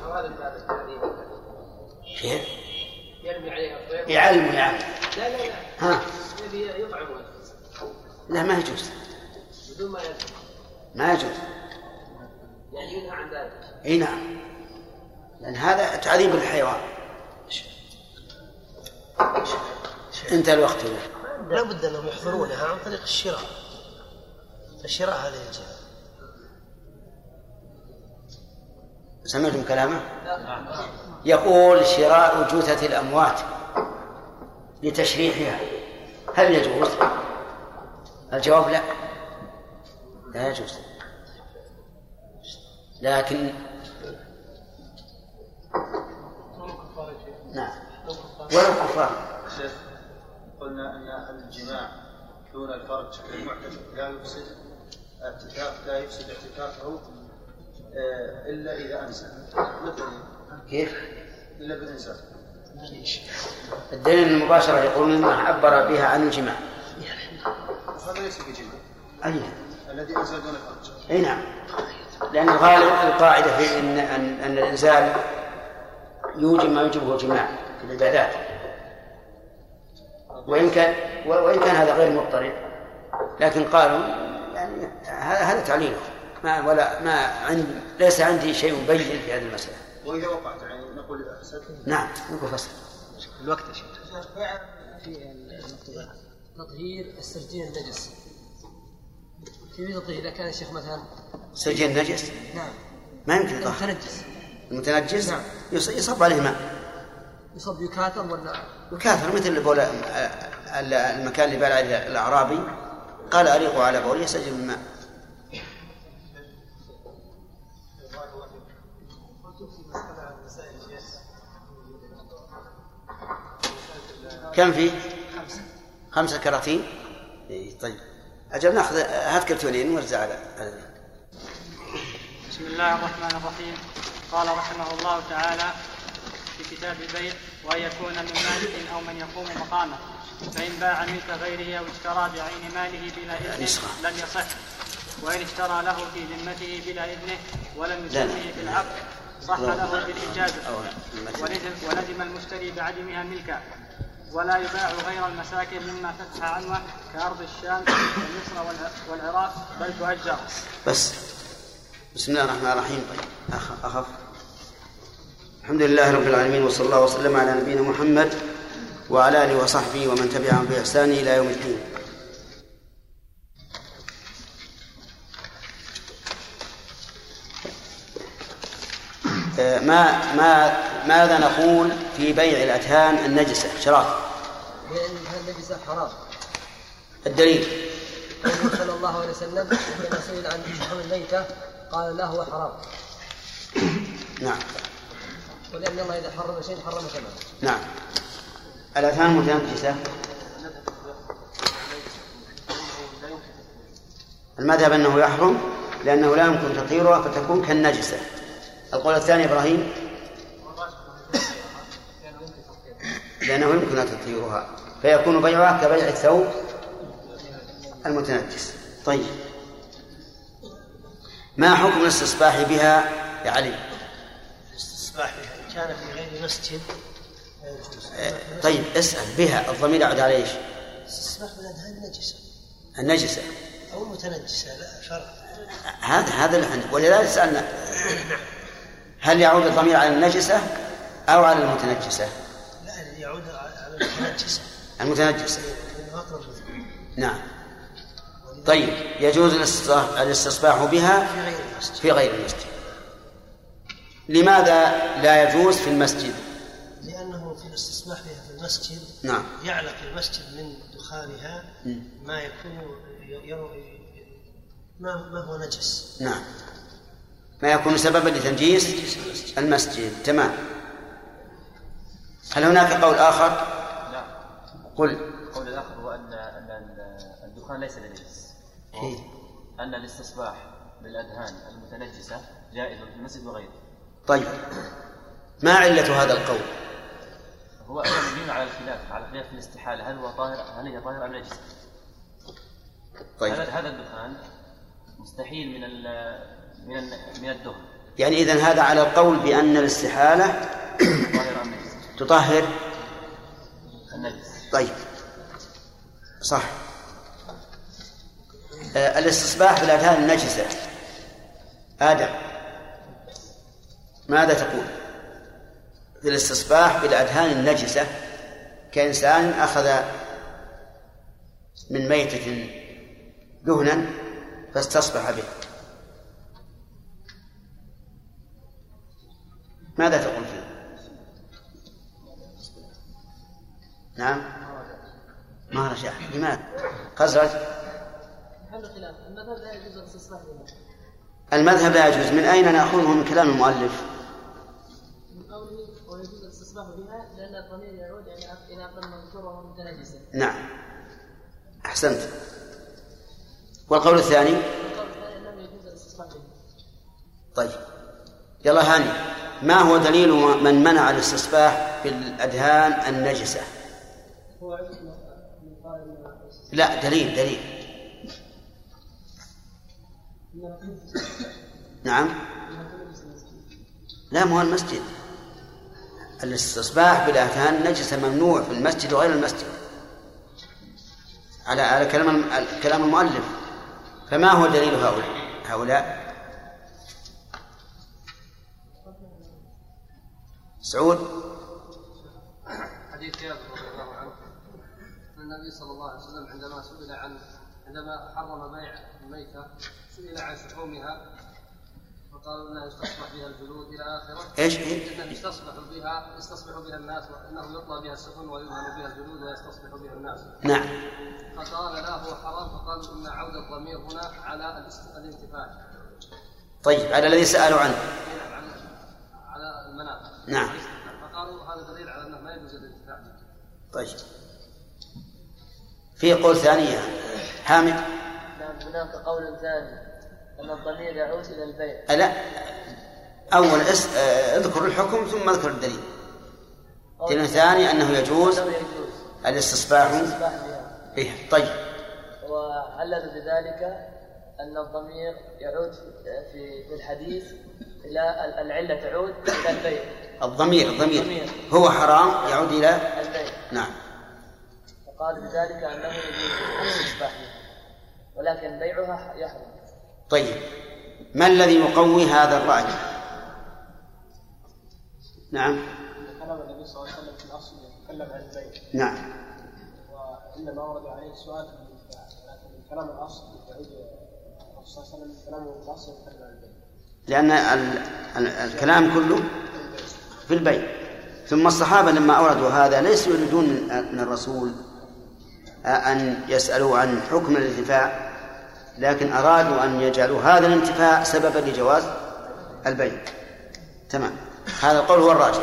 ما هذا من باب التعذيب كيف؟ يرمي عليه الطير. يعلمه يعني لا لا لا. ها؟ يبي يطعمه لا ما يجوز. بدون ما يرمي ما يجوز. يعني ينهى عن ذلك. إي نعم. لأن هذا تعذيب للحيوان انتهى الوقت لا بد أنهم يحضرونها عن طريق الشراء. الشراء هذه الجهه سمعتم كلامه؟ يقول شراء جثث الأموات لتشريحها هل يجوز؟ الجواب لا. لا يجوز. لكن نعم. ولو كفار. قلنا أن الجماع دون الفرج المعتكف لا يفسد اعتكاف لا يفسد اعتكافه آه، إلا إذا أنسى. مثل كيف؟ إلا بالإنسان الدليل المباشرة يقولون إنه عبر بها عن الجماع. هذا ليس بجماع. أي؟ الذي أنزل دون فرج. أي نعم. لأن الغالب القاعدة في إن أن, أن الإنزال يوجب ما يوجبه الجماع في العبادات. وإن كان وإن كان هذا غير مضطرد لكن قالوا يعني هذا تعليله ما ولا ما عند ليس عندي شيء بين في هذه المسألة. وإذا وقعت يعني نقول نعم نقول فصل الوقت يا شيخ. في تطهير السرجين النجس. كيف تطهير إذا كان الشيخ مثلا سجين نجس؟ نعم. ما يمكن يطهر. المتنجس. المتنجس؟ نعم. يص- يصب عليه ماء. يصب يكاثر ولا؟ وكاثر مثل بول المكان اللي بال عليه الأعرابي. قال أريقوا على بولي يسجل بالماء كم فيه؟ خمسة. كراتين؟ إيه طيب. أجل ناخذ هات كرتونين ونوزع على بسم الله الرحمن الرحيم. قال رحمه الله تعالى في كتاب البيع وأن يكون من مالك أو من يقوم مقامه. فإن باع ملك غيره أو اشترى بعين ماله بلا إذنه يسخر. لم يصح. وإن اشترى له في ذمته بلا إذنه ولم. يسميه في العقد صح. له بالإجازة. ولزم المشتري بعدمها ملكا. ولا يباع غير المساكن مما فتح عنوه كأرض الشام ومصر والع- والعراق بل تؤجر. بس. بسم الله الرحمن الرحيم. طيب أخ- أخف. الحمد لله رب العالمين وصلى الله وسلم على نبينا محمد وعلى آله وصحبه ومن تبعهم بإحسان إلى يوم الدين. ما ما ماذا نقول في بيع الأتهام النجسة؟ شراف. لأن النجس حرام. الدليل. قوله صلى الله عليه وسلم حينما سئل عن شحم الميتة قال لا هو حرام. نعم. ولأن الله إذا حرم شيء حرم ثمنه نعم. الأتهام متنجسة المذهب أنه يحرم لأنه لا يمكن تطهيرها فتكون كالنجسة. القول الثاني إبراهيم؟ لأنه يمكن تطهيرها فيكون بيعها كبيع الثوب المتنجس. طيب. ما حكم الاستصباح بها يا علي؟ الاستصباح بها. كان في غير مسجد. آه، طيب اسأل. بها. الضمير يعود على إيش؟ الاستصباح بالأذهان نجسة. النجسة. أو متنجسة لا فرق هذا هذا اللي ولذلك سألنا. هل يعود الضمير على النجسة أو على المتنجسة؟ لا يعود على المتنجسة. المتنجسة. نعم. طيب يجوز الاستصباح بها؟ في غير المسجد. في غير المسجد. لماذا لا يجوز في المسجد؟ لأنه في الاستصباح بها في المسجد نعم. يعلق المسجد من دخانها. ما يكون ما ما هو نجس. نعم. ما يكون سببا لتنجيس المسجد. تمام. هل هناك قول آخر؟ نعم قل. القول الآخر هو ان أن الدخان ليس بنجس إيه. أن الاستصباح بالادهان المتنجسة جائز في المسجد وغيره. طيب. ما علة هذا القول؟ هو مبني على الخلاف على خلاف في الاستحالة. هل هو طاهر؟ هل هي طاهرة أم نجسة؟ طيب. هذا هذا الدخان مستحيل من ال من ال من الدهن يعني إذن هذا على القول بأن الاستحالة؟ تطهر. النجس. طيب. صح. آه، الاستصباح بالأذهان النجسة آدم ماذا تقول؟ في الاستصباح بالأذهان النجسة كإنسان أخذ من ميتة دهنا فاستصبح به. ماذا تقول فيه؟ نعم؟ ما رجع. لماذا؟ خزرج المذهب لا يجوز. الاستصلاح المذهب لا يجوز من أين نأخذه؟ من كلام المؤلف. من قوله ويجوز الاستصلاح بها لأن الضمير يعود إلى أقل منصور وهو متنجسة نعم. أحسنت. والقول الثاني؟ القول الثاني أنه يجوز الاستصلاح بها طيب. يلا هاني. ما هو دليل من منع الاستصباح بالأدهان النجسة؟ لا دليل دليل. نعم. لا مو المسجد. الاستصباح بالأدهان نجسة ممنوع في المسجد وغير المسجد. على على كلام كلام المؤلف. فما هو دليل هؤلاء؟ هؤلاء سعود حديث جابر رضي الله عنه أن النبي صلى الله عليه وسلم عندما سئل عن عندما حرم بيع الميتة سئل عن شحومها فقالوا إنها يستصبح بها الجلود إلى آخرة إيش؟ إنها يستصبح بها يستصبح بها الناس وانه يطلى بها السفن ويدهن بها الجلود ويستصبح بها الناس. نعم. فقال لا هو حرام فقالوا إن عود الضمير هنا على الانتفاع. طيب على الذي سألوا عنه. نعم على. نعم. فقالوا هذا دليل على أنه ما يجوز الانتفاع. طيب. في قول ثاني حامد. نعم هناك قول ثاني أن الضمير يعود إلى البيع لا أول اس... آه، اذكر الحكم ثم اذكر الدليل الدليل الثاني أنه يجوز الاستصباح به طيب وعلل بذلك أن الضمير يعود في في الحديث إلى العلة تعود إلى البيع الضمير الضمير. هو حرام يعود إلى البيع نعم. فقال بذلك أنه يجوز الاستصباح ولكن بيعها يحرم. طيب. ما الذي يقوي هذا الرأي؟ نعم. كلام النبي صلى الله عليه وسلم في الأصل يتكلم عن البيع نعم. وإنما ورد عليه السؤال لكن كلام الأصل يعود صلى الله عليه وسلم كلامه الأصل يتكلم عن البيع لأن ال ال الكلام كله في البيع ثم الصحابة لما أوردوا هذا ليسوا يريدون من الرسول أن يسألوا عن حكم الانتفاع لكن أرادوا أن يجعلوا هذا الانتفاع سببا لجواز البيع. تمام. هذا القول هو الراجح.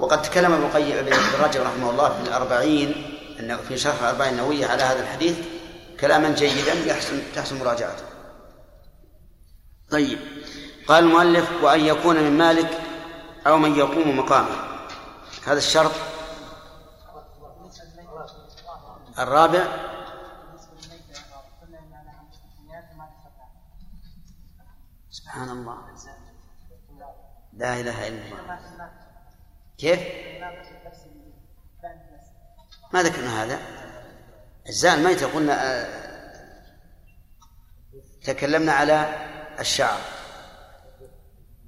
وقد تكلم ابن القيم ابن رجب رحمه الله في الأربعين أنه في شرح الأربعين النووية على هذا الحديث كلاما جيدا يحسن تحسن مراجعته. طيب. قال المؤلف وأن يكون من مالك أو من يقوم مقامه. هذا الشرط. الرابع. سبحان الله. لا إله إلا الله. كيف؟ ما ذكرنا هذا. أجزاء الميتة قلنا آه، تكلمنا على الشعر.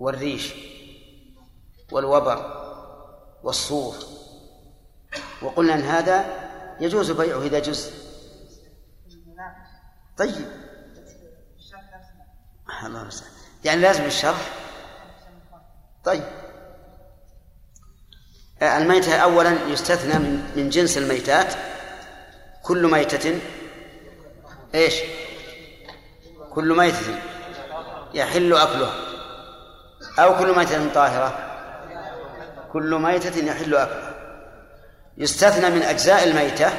والريش والوبر والصوف وقلنا أن هذا يجوز بيعه إذا جزء طيب. الله يعني لازم الشرح؟ طيب. الميتة أولا يستثنى من من جنس الميتات. كل ميتة إيش؟ كل ميتة يحل أكلها. أو كل ميتة طاهرة. كل ميتة يحل أكلها يستثنى من أجزاء الميتة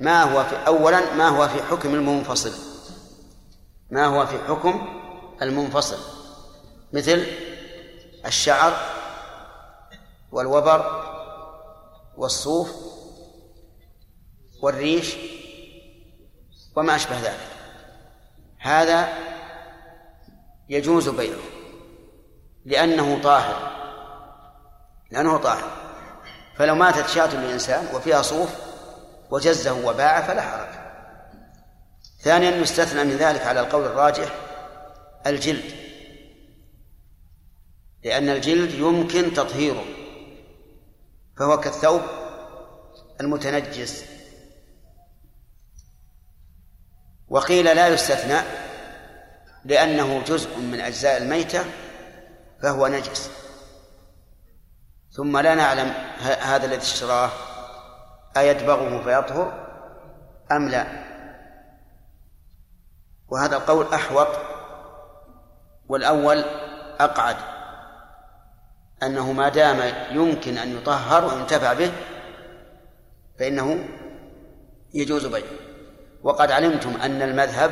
ما هو في أولا ما هو في حكم المنفصل. ما هو في حكم المنفصل؟ مثل الشعر والوبر والصوف والريش وما أشبه ذلك. هذا يجوز بيعه. لأنه طاهر. لأنه طاهر. فلو ماتت شاة لإنسان وفيها صوف وجزه وباع فلا حرج. ثانيا يستثنى من ذلك على القول الراجح الجلد. لأن الجلد يمكن تطهيره. فهو كالثوب المتنجس. وقيل لا يستثنى لأنه جزء من أجزاء الميتة فهو نجس. ثم لا نعلم هذا الذي اشتراه أيدبغه فيطهر أم لا؟ وهذا القول أحوط والأول أقعد. أنه ما دام يمكن أن يطهر وينتفع به فإنه يجوز بيعه. وقد علمتم أن المذهب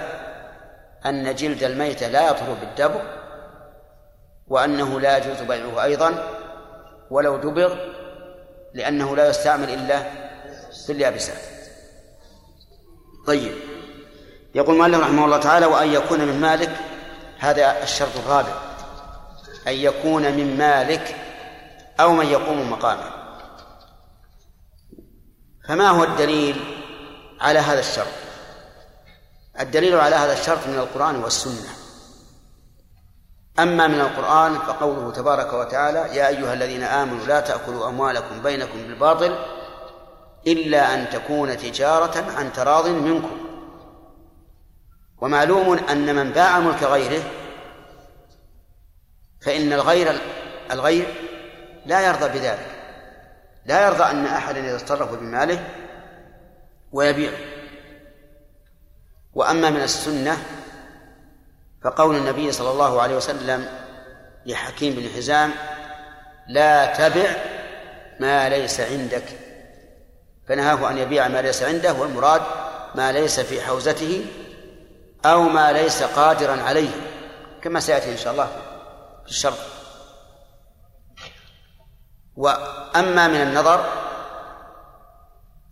أن جلد الميتة لا يطهر بالدبر وأنه لا يجوز بيعه أيضا ولو دبغ لأنه لا يستعمل إلا في اليابسات. طيب. يقول مالك رحمه الله تعالى وأن يكون من مالك هذا الشرط الرابع. أن يكون من مالك أو من يقوم مقامه فما هو الدليل على هذا الشرط؟ الدليل على هذا الشرط من القرآن والسنة. أما من القرآن فقوله تبارك وتعالى يا أيها الذين آمنوا لا تأكلوا أموالكم بينكم بالباطل إلا أن تكون تجارة عن تراض منكم. ومعلوم أن من باع ملك غيره فإن الغير الغير لا يرضى بذلك. لا يرضى أن أحدا يتصرف بماله ويبيعه. وأما من السنة فقول النبي صلى الله عليه وسلم لحكيم بن حزام لا تبع ما ليس عندك. فنهاه أن يبيع ما ليس عنده والمراد ما ليس في حوزته أو ما ليس قادرا عليه كما سيأتي إن شاء الله في الشرط وأما من النظر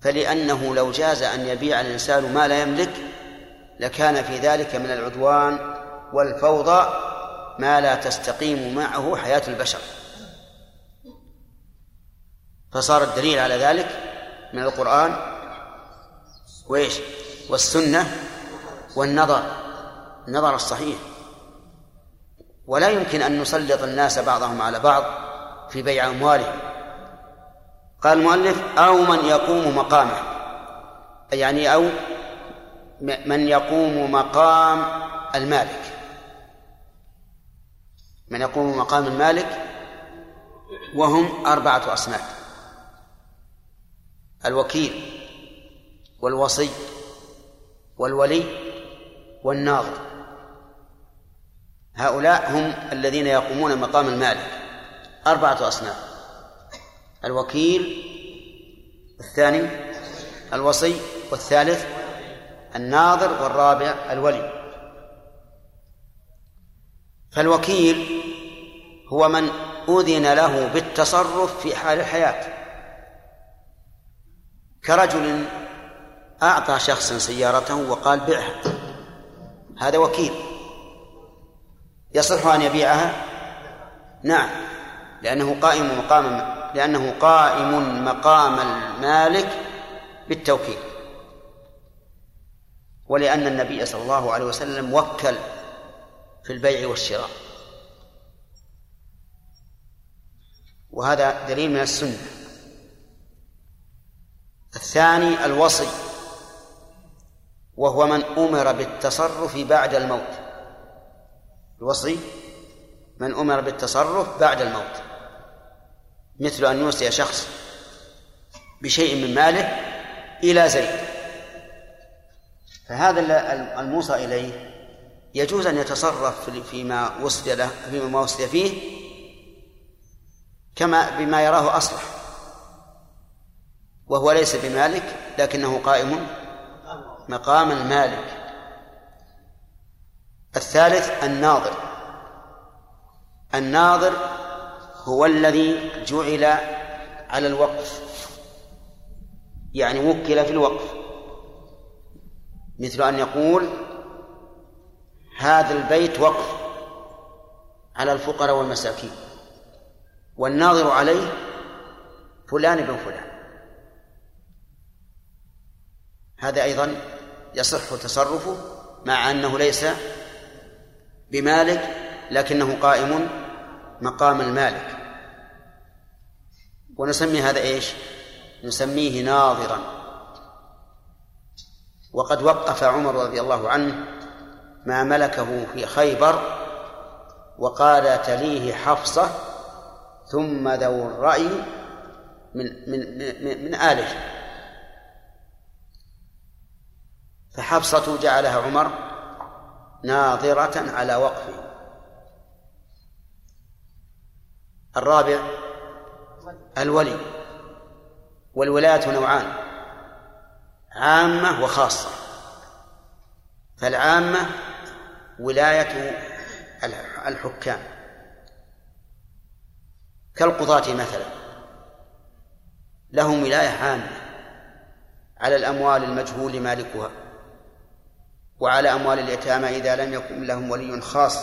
فلأنه لو جاز أن يبيع الإنسان ما لا يملك لكان في ذلك من العدوان والفوضى ما لا تستقيم معه حياة البشر. فصار الدليل على ذلك من القرآن وإيش؟ والسنة والنظر النظر الصحيح. ولا يمكن أن نسلط الناس بعضهم على بعض في بيع أموالهم. قال المؤلف أو من يقوم مقامه. يعني أو من يقوم مقام المالك. من يقوم مقام المالك وهم أربعة أصناف. الوكيل والوصي والولي والناظر. هؤلاء هم الذين يقومون مقام المالك. أربعة أصناف. الوكيل الثاني الوصي والثالث الناظر والرابع الولي. فالوكيل هو من أذن له بالتصرف في حال الحياة. كرجل أعطى شخصا سيارته وقال بعها هذا وكيل. يصح أن يبيعها؟ نعم. لأنه قائم مقام لأنه قائم مقام المالك بالتوكيل. ولأن النبي صلى الله عليه وسلم وكل في البيع والشراء. وهذا دليل من السنة. الثاني الوصي وهو من أمر بالتصرف بعد الموت. الوصي من أمر بالتصرف بعد الموت. مثل أن يوصي شخص بشيء من ماله إلى زيد فهذا الموصى إليه يجوز أن يتصرف فيما وصي له فيما وصي فيه كما بما يراه أصلح. وهو ليس بمالك لكنه قائم مقام المالك. الثالث الناظر. الناظر هو الذي جعل على الوقف. يعني وكل في الوقف. مثل أن يقول هذا البيت وقف على الفقراء والمساكين. والناظر عليه فلان بن فلان. هذا أيضا يصح تصرفه مع أنه ليس بمالك لكنه قائم مقام المالك. ونسمي هذا إيش؟ نسميه ناظرا. وقد وقف عمر رضي الله عنه ما ملكه في خيبر وقال تليه حفصة ثم ذو الرأي من من من, من آله. فحفصة جعلها عمر ناظرة على وقفه. الرابع الولي والولاية نوعان عامة وخاصة. فالعامة ولاية الحكام. كالقضاة مثلا. لهم ولاية عامة. على الأموال المجهول مالكها. وعلى أموال اليتامى إذا لم يكن لهم ولي خاص.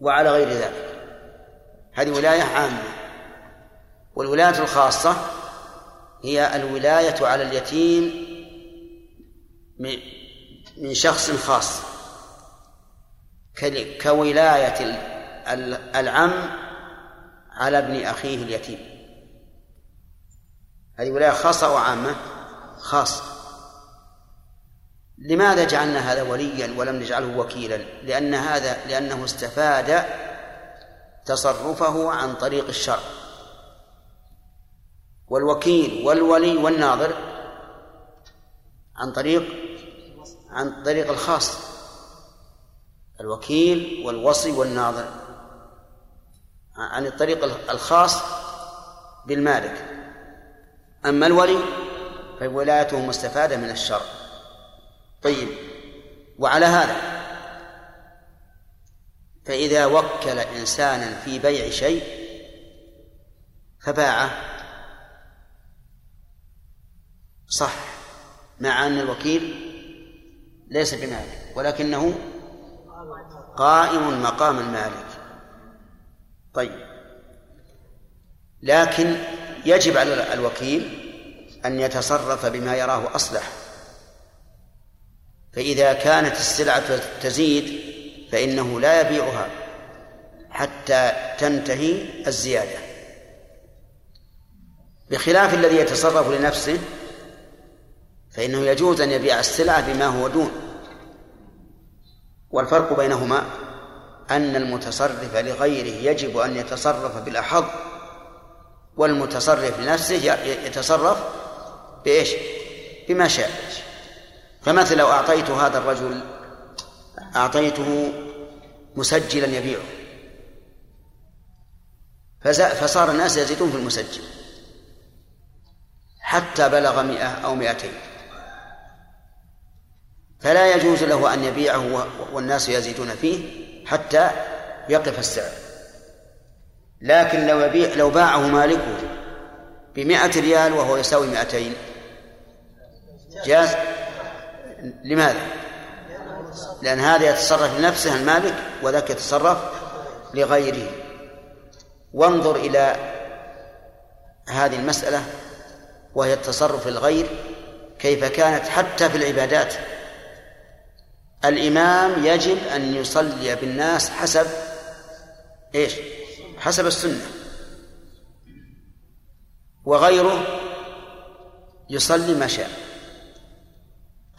وعلى غير ذلك. هذه ولاية عامة. والولاية الخاصة هي الولاية على اليتيم من شخص خاص. كولاية العم على ابن أخيه اليتيم. هذه ولاية خاصة أو عامة خاصة لماذا جعلنا هذا وليا ولم نجعله وكيلا؟ لأن هذا لأنه استفاد تصرفه عن طريق الشرع والوكيل والولي والناظر عن طريق عن طريق الخاص. الوكيل والوصي والناظر عن الطريق الخاص بالمالك. أما الولي فولايته مستفادة من الشرع طيب وعلى هذا فإذا وكل إنسانا في بيع شيء فباعه. صح مع أن الوكيل ليس بمالك ولكنه قائم مقام المالك. طيب. لكن يجب على الوكيل أن يتصرف بما يراه أصلح. فإذا كانت السلعة تزيد فإنه لا يبيعها حتى تنتهي الزيادة. بخلاف الذي يتصرف لنفسه فإنه يجوز أن يبيع السلعة بما هو دون. والفرق بينهما أن المتصرف لغيره يجب أن يتصرف بالأحظ والمتصرف لنفسه يتصرف بإيش؟ بما شاء فمثلا لو أعطيت هذا الرجل أعطيته مسجلا يبيعه فصار الناس يزيدون في المسجل حتى بلغ مئة أو مئتين فلا يجوز له أن يبيعه والناس يزيدون فيه حتى يقف السعر. لكن لو يبيع لو باعه مالكه بمائة ريال وهو يساوي مائتين جاز لماذا؟ لأن هذا يتصرف لنفسه المالك وذاك يتصرف لغيره. وانظر إلى هذه المسألة وهي التصرف للغير كيف كانت حتى في العبادات. الإمام يجب أن يصلي بالناس حسب إيش؟ حسب السنة. وغيره يصلي ما شاء.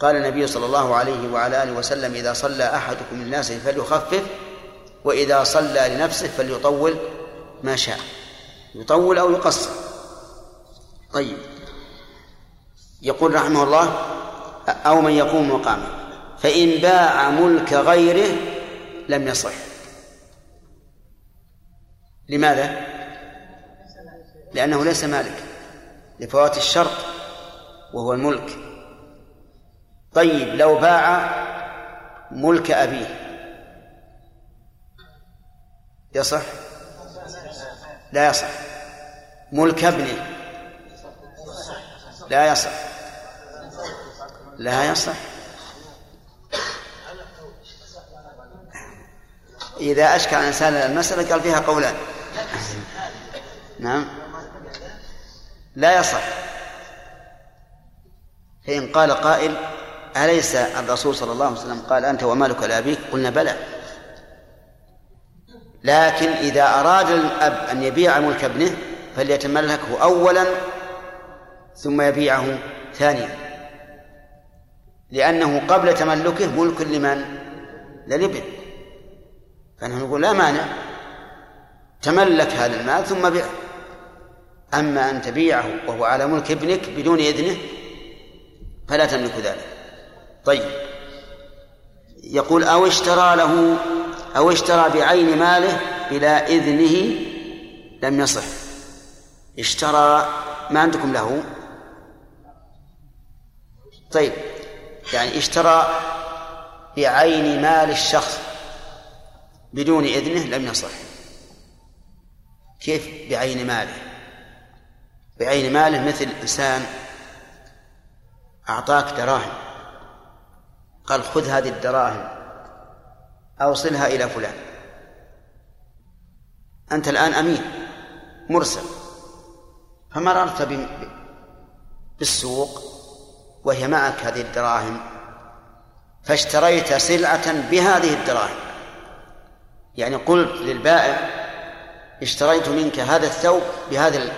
قال النبي صلى الله عليه وعلى آله وسلم إذا صلى أحدكم الناس فليخفف وإذا صلى لنفسه فليطول ما شاء. يطول أو يقصر. طيب. يقول رحمه الله أو من يقوم مقامه. فإن باع ملك غيره لم يصح. لماذا؟ لأنه ليس مالك. لفوات الشرط وهو الملك. طيب لو باع ملك أبيه يصح؟ لا يصح. ملك ابنه لا يصح. لا يصح. إذا أشكل الإنسان المسألة قال فيها قولان. نعم. لا يصح. فإن قال قائل أليس الرسول صلى الله عليه وسلم قال أنت ومالك لأبيك قلنا بلى. لكن إذا أراد الأب أن يبيع ملك ابنه فليتملكه أولا ثم يبيعه ثانيا. لأنه قبل تملكه ملك لمن؟ للابن. فنحن نقول لا مانع. تملك هذا المال ثم بيعه أما أن تبيعه وهو على ملك ابنك بدون إذنه فلا تملك ذلك. طيب. يقول أو اشترى له أو اشترى بعين ماله بلا إذنه لم يصح. اشترى ما عندكم له. طيب. يعني اشترى بعين مال الشخص. بدون إذنه لم يصح. كيف؟ بعين ماله. بعين ماله مثل إنسان أعطاك دراهم. قال خذ هذه الدراهم أوصلها إلى فلان. أنت الآن أمين مرسل. فمررت بالسوق؟ وهي معك هذه الدراهم. فاشتريت سلعة بهذه الدراهم. يعني قلت للبائع اشتريت منك هذا الثوب بهذا